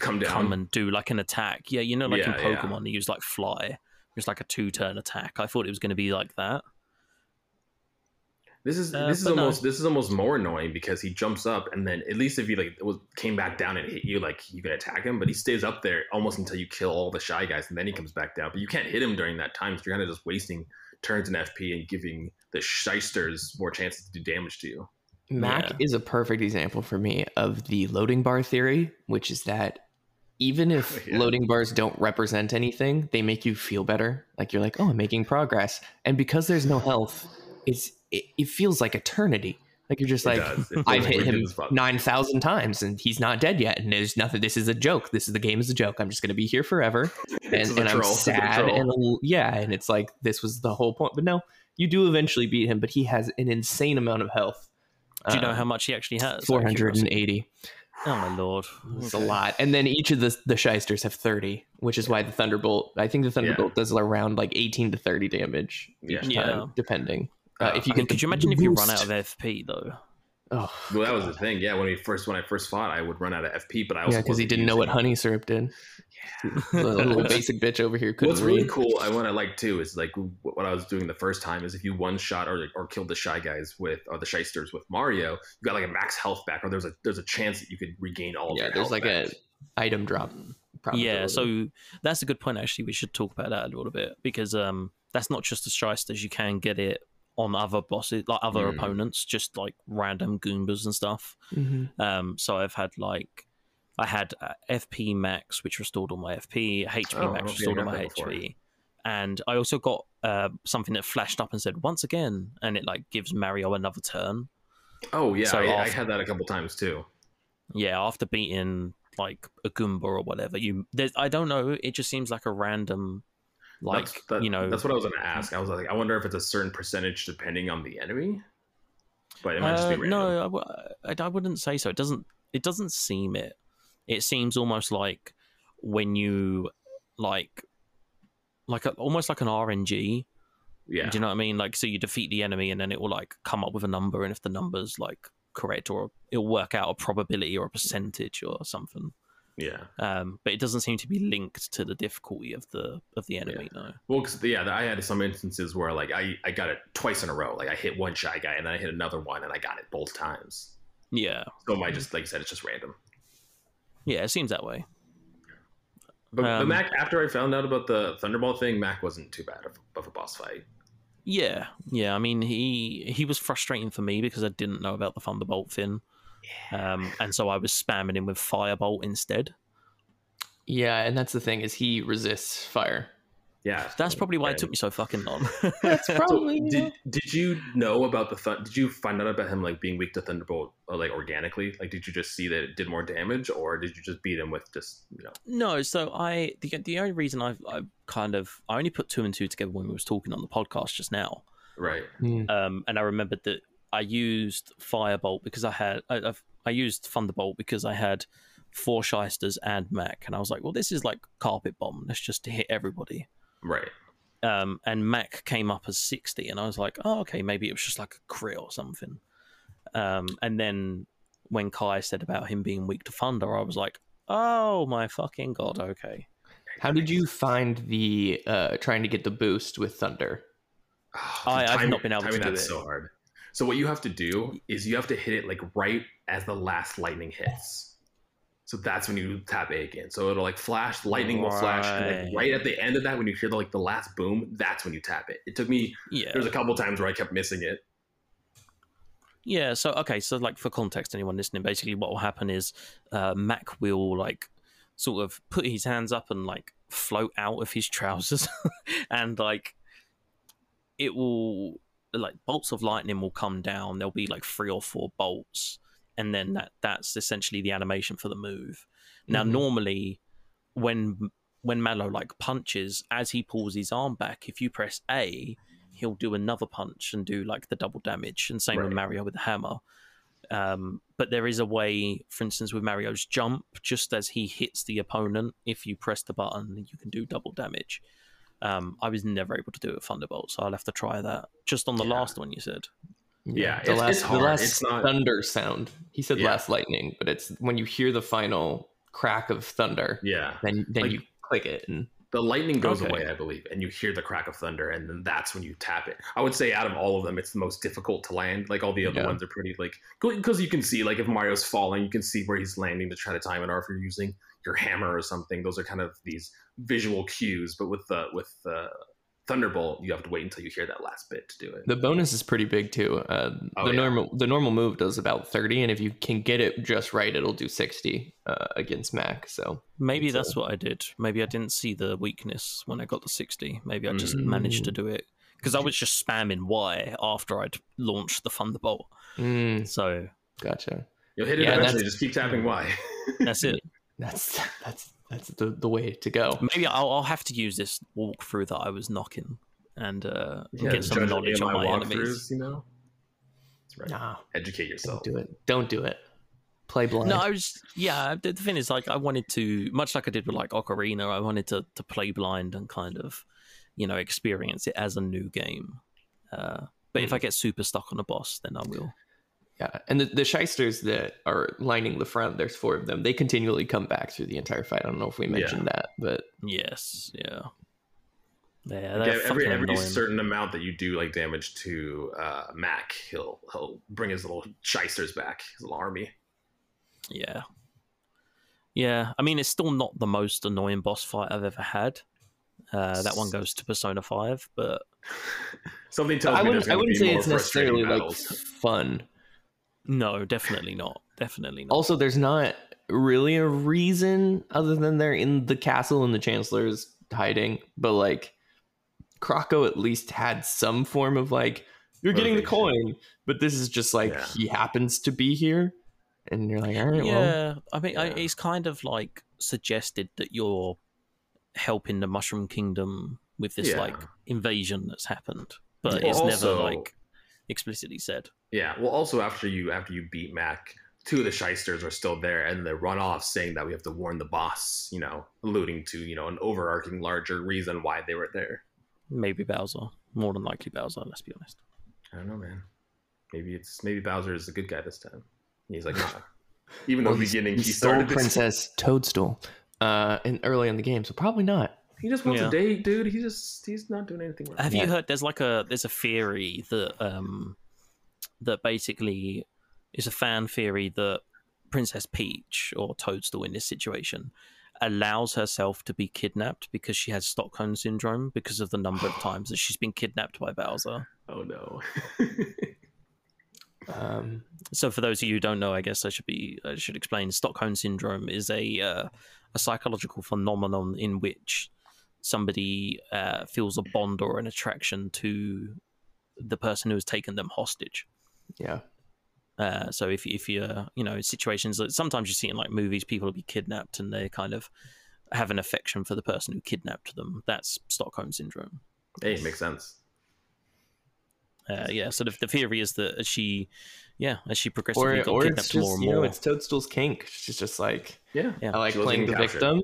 come down. come and do like an attack. Yeah, you know, like in Yeah, yeah. Pokemon, he used like fly. It was like a two turn attack. I thought it was going to be like that. This is Uh, this is but no. almost this is almost more annoying because he jumps up and then at least if he like was came back down and hit you, like you can attack him, but he stays up there almost until you kill all the shy guys and then he comes back down. But you can't hit him during that time, so you're kind of just wasting turns in FP and giving the shysters more chances to do damage to you. Mack Yeah. is a perfect example for me of the loading bar theory, which is that even if Yeah. loading bars don't represent anything, they make you feel better. Like you're like, oh, I'm making progress. And because there's no health, it's it, it feels like eternity. Like you're just It like, does. It feels I've hit him nine thousand times and he's not dead yet, and there's nothing. This is a joke. This is the game is a joke. I'm just gonna be here forever, and, This is a and I'm troll. This is a sad and yeah, and it's like this was the whole point. But no, you do eventually beat him, but he has an insane amount of health. Do you know Um, how much he actually has? out of Four hundred and curiosity? eighty. Oh my lord, It's a lot. And then each of the the shysters have thirty, which is why the thunderbolt. I think the thunderbolt does around like eighteen to thirty damage each Yeah. time, depending. Uh, Uh, if you I get mean, Could you imagine if you run out of FP though? Oh, Well, that was the thing. Yeah, when we first when I first fought, I would run out of FP, but I also yeah, because he didn't know what honey syrup did. Yeah. The little basic bitch over here couldn't What's really cool, I what I like too, is like what I was doing the first time is if you one shot or or killed the shy guys with or the shysters with Mario, you got like a max health back, or there's a there's a chance that you could regain all. Of Yeah, your there's health like back. a item drop. Problem. Yeah, so that's a good point. Actually, we should talk about that a little bit because um, that's not just the shysters. You can get it on other bosses, like other Mm. opponents, just like random goombas and stuff. Mhm. Um, so I've had like I had uh, FP max, which restored all my FP, HP Oh, max don't think I restored all my before. HP, and I also got uh, something that flashed up and said once again, and it like gives Mario another turn. Oh yeah, So I, I had that a couple times too. Yeah, after beating like a Goomba or whatever, you there's I don't know. It just seems like a random, like that's, that- you know, that's what I was going to ask. I was like, I wonder if it's a certain percentage depending on the enemy. But it might just be Uh, random. no, I, w- I, I wouldn't say so. It doesn't. It doesn't seem it. It seems almost like when you like, like a, almost like an RNG. yeah, Do you know what I mean? Like, so you defeat the enemy, and then it will like come up with a number, and if the number's like correct, or it'll work out a probability or a percentage or something. Yeah. Um, but it doesn't seem to be linked to the difficulty of the of the enemy. No. Well, 'cause, yeah, I had some instances where like I, I got it twice in a row. Like I hit one shy guy and then I hit another one and I got it both times. Yeah. So it might just like I said, it's just random. Yeah. It seems that way. But, but Um, Mack, after I found out about the Thunderbolt thing, Mack wasn't too bad of, of a boss fight. Yeah, yeah. I mean, he he was frustrating for me because I didn't know about the Thunderbolt thing, um, and so I was spamming him with Firebolt instead. Yeah, and that's the thing is he resists fire. Yeah, That's probably why it took me so fucking long. That's So, probably did did you know about the thun- did you find out about him like being weak to Thunderbolt uh, like organically? Like did you just see that it did more damage, or did you just beat him with just you know? no, so I the the only reason I I kind of I only put two and two together when we was talking on the podcast just now, Right. Hmm. um, and I remembered that I used Firebolt because I had I, I've, I used Thunderbolt because I had four shysters and Mack, and I was like, well, this is like carpet bomb. Let's just hit everybody. Right. um, and Mack came up as 60, and I was like, oh, okay, maybe it was just like a crit or something. Um, and then when Kai said about him being weak to Thunder, I was like, oh my fucking god, okay. How did you find the uh trying to get the boost with thunder? I- I've not been able to do that's it. so hard. So what you have to do is you have to hit it like right as the last lightning hits. So that's when you tap A again. So it'll like flash, lightning will flash, and like Right. right at the end of that, when you hear the like the last boom, that's when you tap it. It took me. Yeah. There's a couple times where I kept missing it. Yeah, so okay, so like for context, anyone listening, basically what will happen is uh, Mack will like sort of put his hands up and like float out of his trousers, and like it will like bolts of lightning will come down. There'll be like three or four bolts, and then that that's essentially the animation for the move. Now, Mhm. normally when when Mallow like punches, as he pulls his arm back, if you press A, he'll do another punch and do like the double damage, and same with Mario with the hammer. Um, but there is a way, for instance, with Mario's jump, just as he hits the opponent, if you press the button, you can do double damage. Um, I was never able to do it with Thunderbolt, so I'll have to try that. Just on the Yeah. last one, you said. Yeah, the it's- last, it's hard. The last It's not- thunder sound. He said Yeah. last lightning, but it's when you hear the final crack of thunder, Yeah, then then Like- you click it and the lightning goes Okay. away, I believe, and you hear the crack of thunder, and then that's when you tap it. I would say out of all of them, it's the most difficult to land. Like all the other Yeah. ones are pretty like because you can see like if Mario's falling, you can see where he's landing to try to time it, or if you're using your hammer or something. Those are kind of these visual cues. But with the with the Thunderbolt, you have to wait until you hear that last bit to do it. the bonus is pretty big too. Uh, Oh, the yeah. normal the normal move does about thirty, and if you can get it just right, it'll do sixty uh, against Mack. So Maybe It's, that's what I did. Maybe I didn't see the weakness when I got the 60. Maybe I just Mm. managed to do it. Because I was just spamming Y after I'd launched the Thunderbolt. mm, So gotcha. You'll hit it Yeah, eventually. Just keep tapping Y. that's it. That's that's that's the, the way to go. Maybe I'll, I'll have to use this walkthrough that I was knocking and uh, Yeah, get some judge knowledge AMI on my walkthroughs, enemies. You know, that's right. Nah, Educate yourself. don't do it. Don't do it. Play blind. No, I was yeah. The the thing is, like, I wanted to, much like I did with like Ocarina, I wanted to to play blind and kind of, you know, experience it as a new game. Uh, but if I get super stuck on a boss, then I will. Yeah, and the, the shysters that are lining the front, there's four of them. They continually come back through the entire fight. I don't know if we mentioned that, but Yes, yeah, yeah. Like, They're every every annoying. certain amount that you do like damage to uh, Mack, he'll he'll bring his little shysters back, his little army. Yeah, yeah. I mean, it's still not the most annoying boss fight I've ever had. Uh, that one goes to Persona Five, but Something tells I me wouldn't. I wouldn't be say more it's frustrating necessarily like fun. No, definitely not. Definitely not. Also, there's not really a reason other than they're in the castle and the chancellor's hiding. But like, Croco at least had some form of like, you're getting the coin, but this is just like Yeah. he happens to be here, and you're like, all right, well, yeah, I mean, I, it's kind of like suggested that you're helping the Mushroom Kingdom with this Yeah. like invasion that's happened, but Well, it's also- never like explicitly said. Yeah. Well, also after you after you beat Mack, two of the shysters are still there, and they run off saying that we have to warn the boss. You know, alluding to you know an overarching larger reason why they were there. Maybe Bowser, more than likely Bowser. Let's be honest. I don't know, man. Maybe it's maybe Bowser is the good guy this time. He's like, nah. Even though well, in the he, beginning he he stole started this, Princess Toadstool, uh, in early in the game, so probably not. he just wants Yeah. a date, dude. He just he's not doing anything wrong. Have Yeah. you heard? There's like a there's a theory that um that basically is a fan theory that Princess Peach or Toadstool in this situation allows herself to be kidnapped because she has Stockholm syndrome because of the number of times that she's been kidnapped by Bowser. Oh no. Um, So, for those of you who don't know, I guess I should be I should explain. Stockholm syndrome is a uh, a psychological phenomenon in which somebody uh, feels a bond or an attraction to the person who has taken them hostage. Yeah, Uh, so if if you're you know situations that sometimes you see in like movies, people will be kidnapped and they kind of have an affection for the person who kidnapped them. That's Stockholm syndrome. hey, makes sense. Uh, yeah. So the, the theory is that as she, yeah, as she progressively or got or kidnapped just more and you know it's Toadstool's kink. She's just like Yeah. Yeah. I like She playing the captured. victim.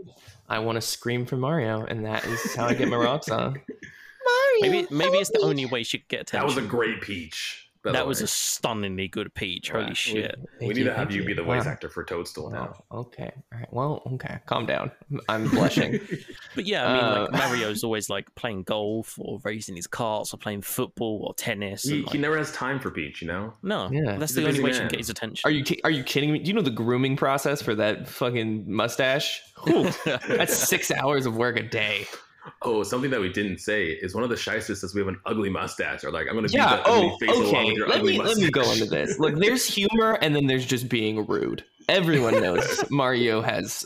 I want to scream for Mario, and that is how I get my rocks on. Maybe maybe it's the only way she could get That attention. was a great peach. By the that was way. a stunningly good Peach. Holy Right. shit! We Thank need to have thank you be the voice Wow. actor for Toadstool now. Wow. Okay. All right. Well, okay. Calm down. I'm blushing. But yeah, I mean, like Uh, Mario's always like playing golf or racing his carts or playing football or tennis. he, and, he never has time for Peach, you know. no, Yeah. that's He's the only busy way she can get his attention. Are you ki- are you kidding me? Do you know the grooming process for that fucking mustache? That's six hours of work a day. Oh, something that we didn't say is one of the shysters says we have an ugly mustache, or like I'm gonna beat Yeah. that Oh, face along okay. with your Let ugly me let me go into this. Look, there's humor, and then there's just being rude. Everyone knows Mario has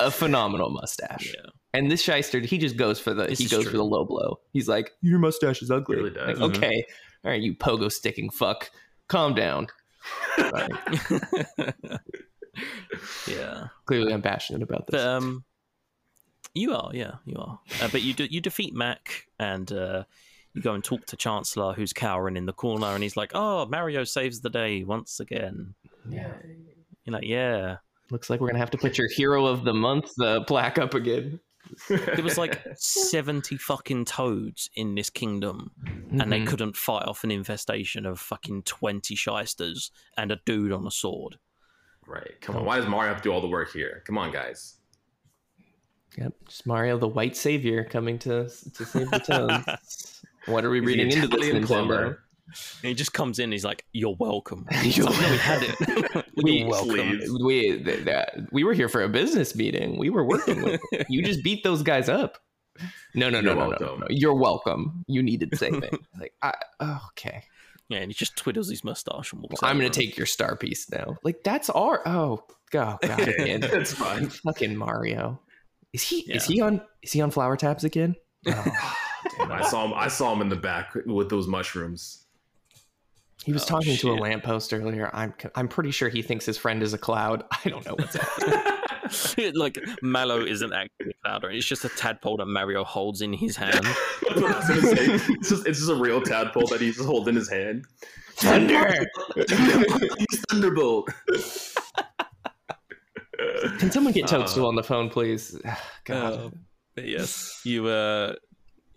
a phenomenal mustache, Yeah. and this shyster he just goes for the This he goes true. for the low blow. He's like, "Your mustache is ugly." Really does. Like, Mhm. okay, all right, you pogo sticking fuck, calm down. Yeah. Clearly, I'm passionate about this. But um, you are, yeah, you are. Uh, but you do, you defeat Mack, and uh, you go and talk to Chancellor, who's cowering in the corner, and he's like, "Oh, Mario saves the day once again." yeah. You're like, "Yeah." Looks like we're gonna have to put your hero of the month uh, plaque up again. There was like seventy fucking toads in this kingdom, and they Mhm. couldn't fight off an infestation of fucking twenty shysters and a dude on a sword. right. Come on. Why does Mario have to do all the work here? Come on, guys. Yep, just Mario, the white savior, coming to to save the toads. what are we He's reading into this Italian Nintendo? plumber. And he just comes in. He's like, "You're welcome." You're like, "No, we had it. We- welcome. We th- that- we were here for a business meeting. We were working with you. Just beat those guys up. No, no, no, You're no, no, no. You're welcome. You needed saving. like, I, oh, okay. Yeah, and he just twiddles his mustache and walks. I'm gonna take your star piece now. Like that's our. Oh, God, God, man. That's fine. fucking Mario. Is he? Is he on? Is he on flower taps again? Oh. I saw him. I saw him in the back with those mushrooms. He was Oh, talking to a shit. lamppost earlier. I'm I'm pretty sure he thinks his friend is a cloud. I don't know what's happening. like Mallow isn't actually a cloud, or it's just a tadpole that Mario holds in his hand. That's what I was gonna say. It's just, it's just a real tadpole that he's holding in his hand. Thunder! He's Thunderbolt. Can someone get Toadstool Uh, on the phone, please? God. Uh, but yes, you uh,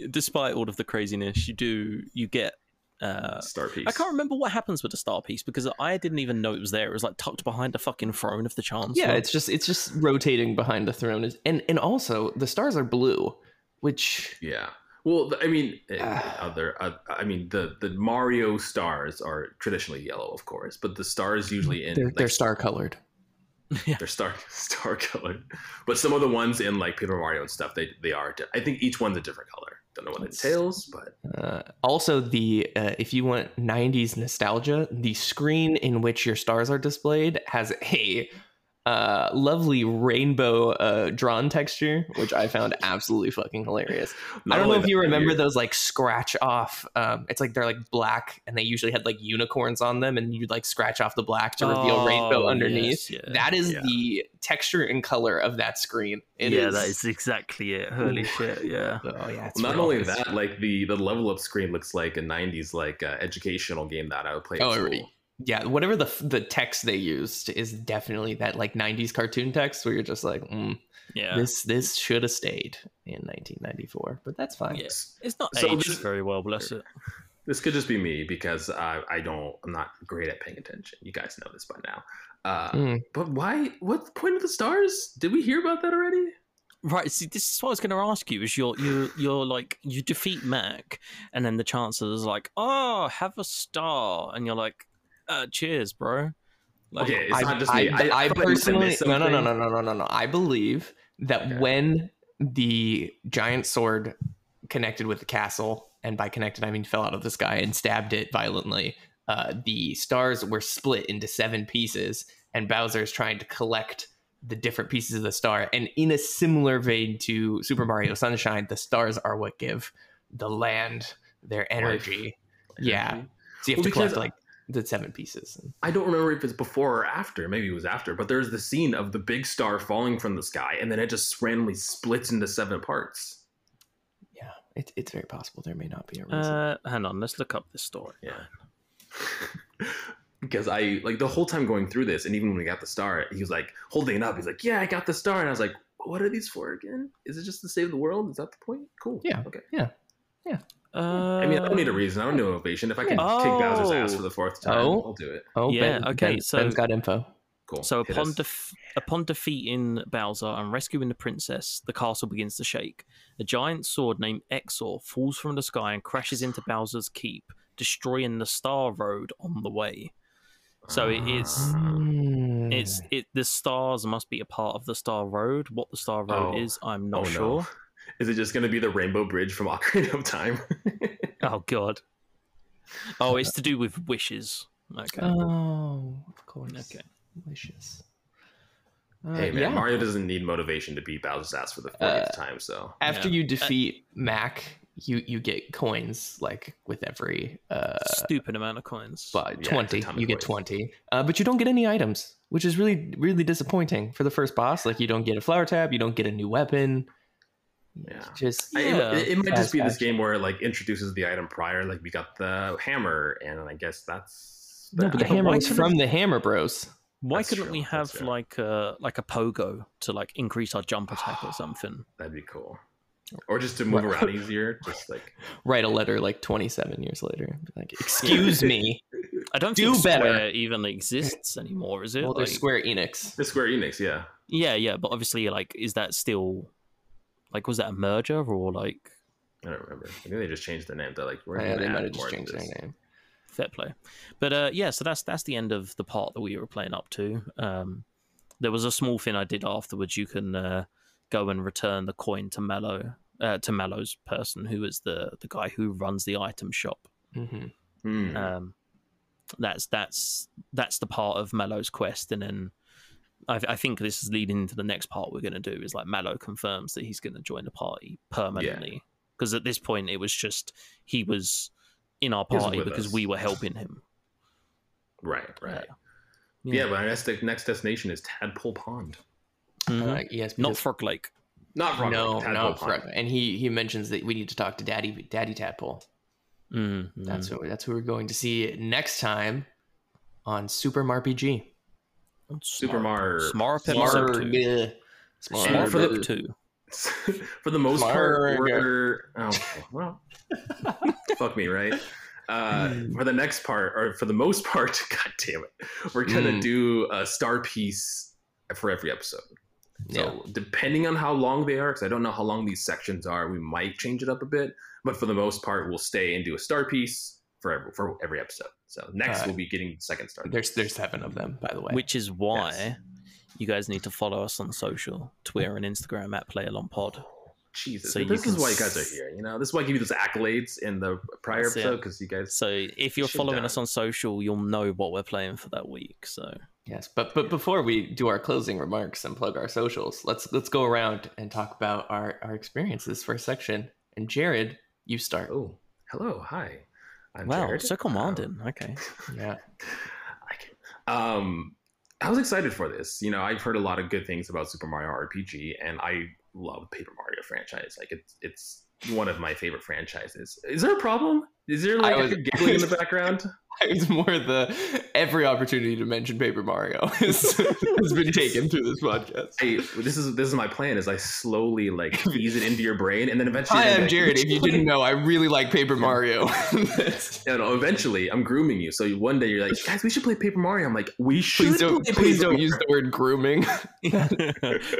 despite all of the craziness, you do you get. Uh, Star piece. I can't remember what happens with the star piece because I didn't even know it was there. It was like tucked behind the fucking throne of the Chancellor. yeah, it's just it's just rotating behind the throne, and and also the stars are blue, which Yeah. Well, I mean, eh, other. Uh, I mean, the the Mario stars are traditionally yellow, of course, but the stars usually in they're like, they're star colored. they're star star colored. But some of the ones in like Paper Mario and stuff, they they are. di- I think each one's a different color. Don't know what it entails, but Uh, also, the uh, if you want '90s nostalgia, the screen in which your stars are displayed has a uh, lovely rainbow uh, drawn texture, which I found absolutely fucking hilarious. not I don't know if you remember you're- those like scratch off. Um, it's like they're like black, and they usually had like unicorns on them, and you'd like scratch off the black to reveal Oh, rainbow underneath. yes, yeah. That is Yeah. the texture and color of that screen. It yeah, is- that is exactly it. Holy shit, yeah. Oh yeah, it's Not only that, like the the level up screen looks like a '90s like uh, educational game that I would play. Oh, school. right. Yeah, whatever the the text they used is definitely that like '90s cartoon text where you're just like, mm, Yeah. this this should have stayed in 1994, but that's fine. Yes. It's not So aged this- very well, bless it. This could just be me because I I don't I'm not great at paying attention. You guys know this by now. Uh, Mm. But why? what point of the stars? Did we hear about that already? Right, see, this is what I was going to ask you. Is you're you you're like you defeat Mack, and then the Chancellor's like, "Oh, have a star," and you're like, uh, "Cheers, bro." Like, Okay, it's I, not just I, me. I, I- I personally no no no no no no no no. I believe that Okay. when the giant sword connected with the castle, and by connected I mean fell out of the sky and stabbed it violently, uh, the stars were split into seven pieces, and Bowser is trying to collect the different pieces of the star. And in a similar vein to Super Mario Sunshine, the stars are what give the land their energy. Yeah. So you have Well, to collect like the seven pieces. I don't remember if it's before or after. Maybe it was after. But there's the scene of the big star falling from the sky, and then it just randomly splits into seven parts. Yeah, it, it's very possible there may not be a reason. uh, hang on, let's look up this story. Yeah. because I like the whole time going through this, and even when we got the star, he was like holding it up. He's like, "Yeah, I got the star," and I was like, "What are these for again? Is it just to save the world? Is that the point? Cool. Yeah, Okay. Uh, I mean, I don't need a reason. I don't need motivation. If I can kick Bowser's ass Oh. for the fourth time, Oh. I'll do it. Oh, Yeah, Ben, okay, Ben, so- Ben's got info. Cool. So Hit upon us. def- upon defeating Bowser and rescuing the princess, the castle begins to shake. A giant sword named Exor falls from the sky and crashes into Bowser's keep, destroying the Star Road on the way. So it is Ah. It's it the stars must be a part of the Star Road. What the Star Road Oh. is, I'm not Oh, no. Sure. Is it just going to be the Rainbow Bridge from Ocarina of Time? Oh god. Oh, it's to do with wishes. Okay. Oh, of course. Okay. Delicious. Uh, hey man, yeah. Mario doesn't need motivation to beat Bowser's ass for the 40th time. So After Yeah. you defeat Mack, you you get coins like with every uh Stupid amount of coins. but it's a 20 you get coins. 20 uh, but you don't get any items which is really really disappointing for the first boss like you don't get a flower tab you don't get a new weapon Yeah. just I- Yeah. it, it might just be this game where it like introduces the item prior. Like we got the hammer, and I guess that's no but the Yeah, hammer why from the hammer bros Why That's couldn't true, we have like a like a pogo to like increase our jump attack or something? that'd be cool. Or just to move Right. around easier, just like write a letter like 27 years later like excuse me I don't Do think better. Square even exists anymore, is it? well Like- square enix the Square Enix. Yeah, yeah, yeah, but obviously, like, is that still like was that a merger or like I don't remember. I think they just changed the name. They're like, we're yeah, they add might have just to changed their name fair play? But uh, yeah, so that's that's the end of the part that we were playing up to. Um, there was a small thing I did afterwards. You can uh, go and return the coin to Mallow. Uh, to Mallow's person, who is the the guy who runs the item shop. hmm Hmm. um, that's that's that's the part of Mallow's quest, and then I, I think this is leading into the next part we're going to do is like Mallow confirms that he's going to join the party permanently because at this point it was just he was in our party because us. we were helping him. right, right. Uh, yeah, but our next next destination is Tadpole Pond. Mhm. uh, yes not because- Frog Lake. Not Frog no Lake, no Tadpole Pond. Frog- and he he mentions that we need to talk to daddy daddy tadpole Mm, That's what that's who we're going to see next time on Super RPG. Super Mario. Smart Smart- episode yeah. Smart Smart for the- two. for the most part, we're okay. Well, fuck me, right? Uh, for the next part, or for the most part, god damn it, we're gonna Mm. do a star piece for every episode. So depending on how long they are, because I don't know how long these sections are, we might change it up a bit. But for the most part, we'll stay and do a star piece for every, for every episode. So next, Uh, we'll be getting the second star. There's there's seven of them, by the way. Which is why Yes. you guys need to follow us on social, Twitter and Instagram at PlayAlongPod. Jesus, so you this is why you guys are here. You know, this is why I give you those accolades in the prior episode because you guys. So if you're following done us on social, you'll know what we're playing for that week. So yes, but but before we do our closing remarks and plug our socials, let's let's go around and talk about our our experiences for a section. And Jared, you start. Oh, hello, hi. I'm wow, Jared. so Um, commanding. okay. Yeah. I um, I was excited for this. You know, I've heard a lot of good things about Super Mario RPG, and I love Paper Mario franchise. Like it's it's one of my favorite franchises. Is there a problem? Is there like was- a giggling in the background? It's more the every opportunity to mention Paper Mario has, has been taken through this podcast. I, this is this is my plan. Is I slowly like feed it into your brain, and then eventually. Hi, I'm like, Jared. If you didn't know, I really like Paper Mario. You know, eventually, I'm grooming you. So one day you're like, guys, we should play Paper Mario. I'm like, we should. please don't play please Paper don't use the word grooming.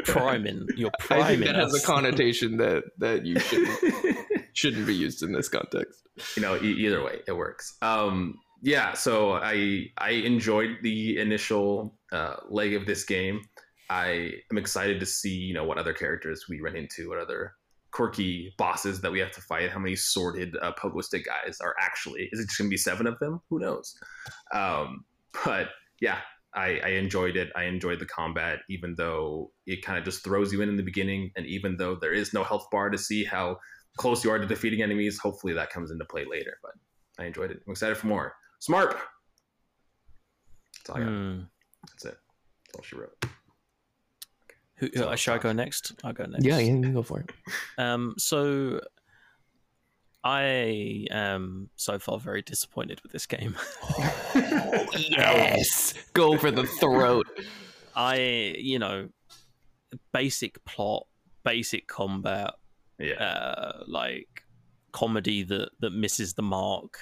priming. You're I think that has a connotation that that you shouldn't Mario. Shouldn't be used in this context. you know e- either way it works um yeah so i i enjoyed the initial uh leg of this game i am excited to see you know what other characters we run into what other quirky bosses that we have to fight how many sorted uh, pogo stick guys are actually is it just gonna be seven of them who knows um but yeah I, I enjoyed it. I enjoyed the combat, even though it kind of just throws you in in the beginning, and even though there is no health bar to see how close you are to defeating enemies. Hopefully that comes into play later, but I enjoyed it. I'm excited for more. Smart. That's all I got. Hmm. That's it. That's all she wrote. Who, So uh, shall I go next? I'll go next. Yeah, you can go for it. Um, so I am so far very disappointed with this game. yes, go for the throat. I, you know, basic plot, basic combat, Yeah. uh, like comedy that that misses the mark.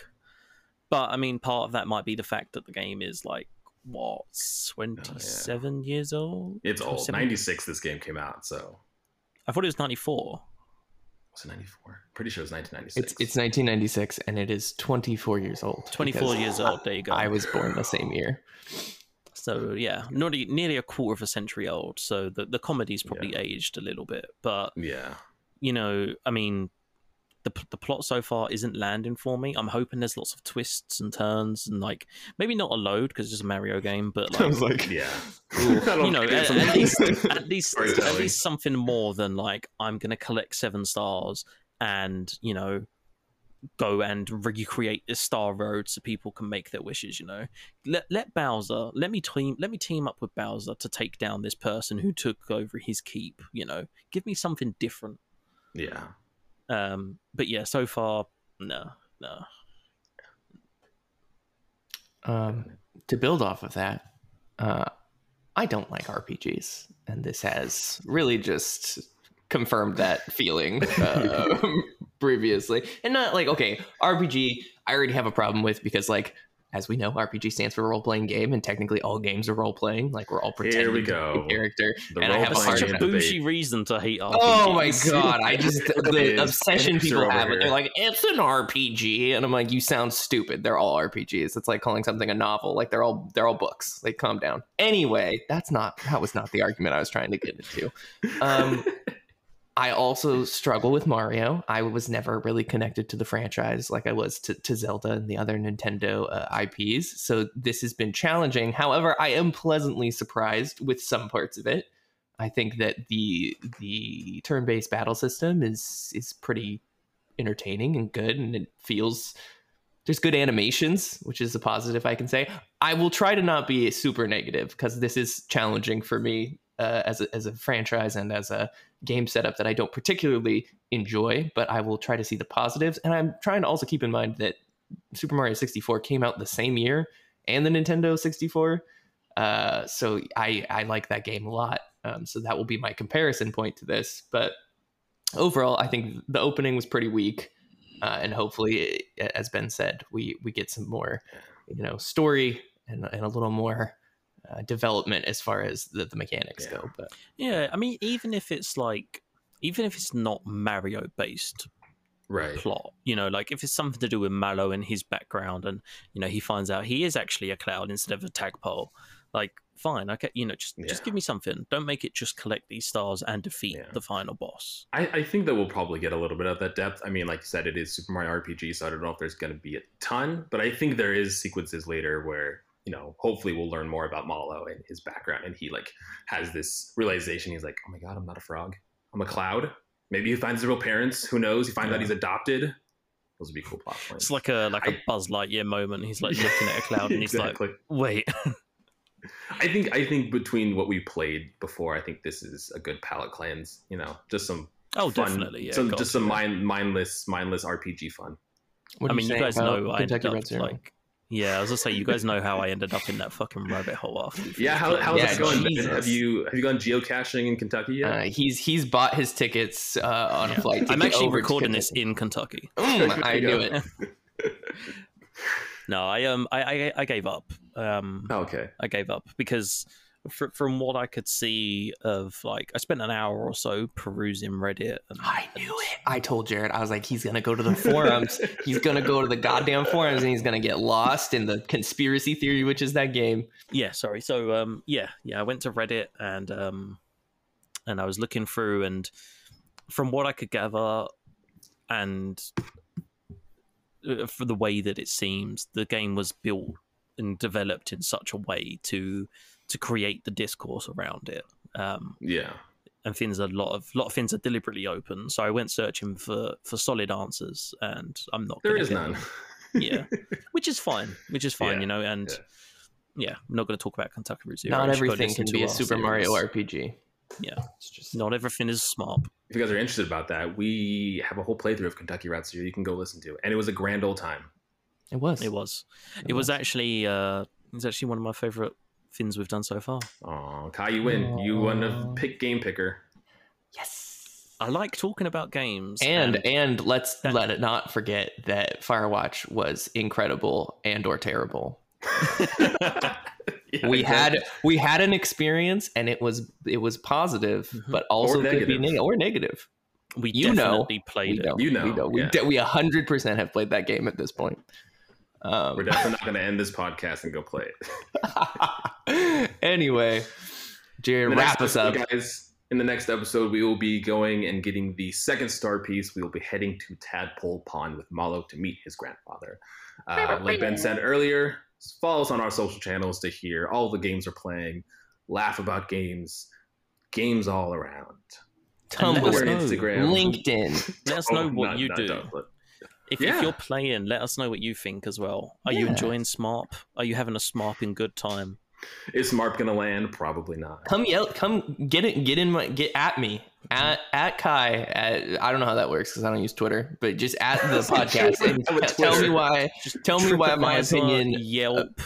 But I mean, part of that might be the fact that the game is like what twenty seven years old. It's old. Ninety six. This game came out, so I thought it was ninety four. was it ninety four? Pretty sure it was nineteen ninety six. It's it's 1996 and it is 24 years old. Twenty four years old. There you go. I was born the same year. So yeah, nearly nearly a quarter of a century old. So the the comedy's probably Yeah. aged a little bit, but yeah. You know, I mean, the the plot so far isn't landing for me. I'm hoping there's lots of twists and turns and like maybe not a load because it's just a Mario game, but like like, Yeah. you know, at, at least at least at Storytelling. least something more than like I'm gonna collect seven stars and you know go and recreate this star road so people can make their wishes. You know, let let Bowser let me team let me team up with Bowser to take down this person who took over his keep. You know, give me something different. Yeah. Um, but yeah, so far, no, no. Um, to build off of that, uh, I don't like RPGs, and this has really just confirmed that feeling uh, previously. And not like okay, RPG, I already have a problem with because like as we know, RPG stands for role playing game, and technically all games are role playing. Like we're all pretending Here we to be go. a character. The And I have a That's hard such a time- bougie reason to hate RPGs. Oh my god! I just the obsession people have. here. They're like, it's an RPG, and I'm like, you sound stupid. They're all RPGs. It's like calling something a novel. Like they're all they're all books. Like calm down. Anyway, that's not that was not the argument I was trying to get into. Um, I also struggle with Mario. I was never really connected to the franchise like I was to, to Zelda and the other Nintendo uh, IPs. So this has been challenging. However, I am pleasantly surprised with some parts of it. I think that the the turn-based battle system is is pretty entertaining and good and it feels there's good animations, which is a positive I can say. I will try to not be super negative because this is challenging for me uh, as a, as a franchise and as a game setup that I don't particularly enjoy, but I will try to see the positives. And I'm trying to also keep in mind that Super Mario 64 came out the same year and the Nintendo 64. Uh, so I, I like that game a lot. Um, so that will be my comparison point to this. But overall, I think the opening was pretty weak. Uh, and hopefully, as Ben said, we, we get some more, you know, story and, and a little more uh, development as far as the, the mechanics Yeah. go. But Yeah, I mean, even if it's like, even if it's not Mario based Right. plot, you know, like if it's something to do with Mallow and his background, and you know he finds out he is actually a cloud instead of a tagpole, like fine, okay, you know, just just give me something. Don't make it just collect these stars and defeat Yeah. the final boss. I, I think that we'll probably get a little bit of that depth. I mean, like you said, it is Super Mario RPG, so I don't know if there's going to be a ton, but I think there is sequences later where you know, hopefully we'll learn more about Mallow and his background, and he like has this realization. He's like, oh my god, I'm not a frog, I'm a cloud. Maybe he finds his real parents. Who knows? He finds out he's adopted. Those would be cool plot points. It's like a like a I- Buzz Lightyear moment. He's like looking at a cloud and he's like, wait, I think I think between what we played before, I think this is a good palate cleanse. You know, just some oh, fun, definitely, yeah. some got just some yeah. mind mindless mindless RPG fun. what I mean, you say guys know I Kentucky Route Zero? like, yeah, I was gonna say, you guys know how I ended up in that fucking rabbit hole after. we Yeah, finished how, playing how's Yeah, that going? Jesus. Have you have you gone geocaching in Kentucky yet? Uh, he's he's bought his tickets uh, on a flight. I'm actually over recording this in Kentucky. Mm, I knew it. No, I um, I I, I gave up. Um, Oh, okay. I gave up because fr- from what I could see of like, I spent an hour or so perusing Reddit. And, I knew it. I told Jared, I was like, he's gonna go to the forums. he's gonna go to the goddamn forums, and he's gonna get lost in the conspiracy theory, which is that game. yeah sorry so um yeah yeah i went to reddit and um and i was looking through and from what i could gather and uh, for the way that it seems the game was built and developed in such a way to to create the discourse around it um Yeah. and things are a lot of lot of things are deliberately open so i went searching for for solid answers and i'm not There gonna is none. them. yeah which is fine which is fine Yeah, you know and yeah. yeah, I'm not going to talk about Kentucky Route Zero. Not You should go everything listen can be a our Super Mario. RPG. Yeah, It's just not everything is smart. If you guys are interested about that, we have a whole playthrough of Kentucky Route Zero you can go listen to, and it was a grand old time. it was. It was. It It was was. actually. Uh, it was actually one of my favorite things we've done so far. Oh, Kai, you win. You won a pick game picker. Yes. I like talking about games. And and let's that- let it not forget that Firewatch was incredible and or terrible. Yeah, we exactly. had we had an experience and it was it was positive, Mhm. but also could be negative. negative or negative. we you know, definitely We played it. know, You know, we know, we de- we hundred percent have played that game at this point. Um, We're definitely not going to end this podcast and go play it. anyway, In Jared, wrap next us up. guys. In the next episode, we will be going and getting the second star piece. We will be heading to Tadpole Pond with Mallow to meet his grandfather. Uh, like Ben said earlier, follow us on our social channels to hear all the games we're playing, laugh about games, games all around. And let us Twitter. Instagram, LinkedIn. Let us know Oh, what you not do. Done, but- If, Yeah. if you're playing, let us know what you think as well. Are you enjoying SMARP? Are you having a SMARPing good time? Is Smarp gonna land? Probably not. Come yell, come get it, get in my, get at me at at Kai. At, I don't know how that works because I don't use Twitter, but just at the podcast and t- tell me why. Just Tell me why my opinion- Yelp,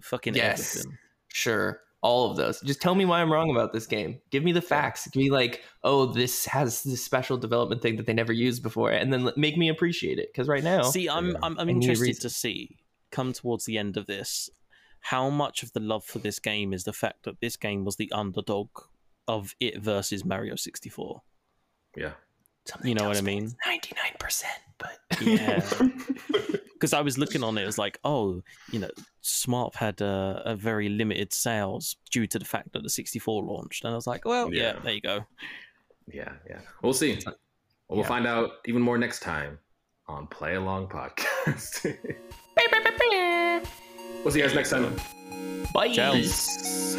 fucking uh, Yes. everything. Sure, all of those. Just tell me why I'm wrong about this game. Give me the facts. Give me like, oh, this has this special development thing that they never used before, and then make me appreciate it. Because right now, See, I'm Yeah. I'm, I'm I need a interested to see come towards the end of this how much of the love for this game is the fact that this game was the underdog of it versus Mario 64. Yeah. You know what I mean? Ninety nine percent, but Yeah. Because I was looking on it, it was like, oh, you know, Smart had a, a very limited sales due to the fact that the 64 launched, and I was like, well, yeah, Yeah. there you go. Yeah, yeah. We'll see. We'll Yeah. find out even more next time on Play Along Podcast. we'll see you guys next time. bye. Ciao. Peace.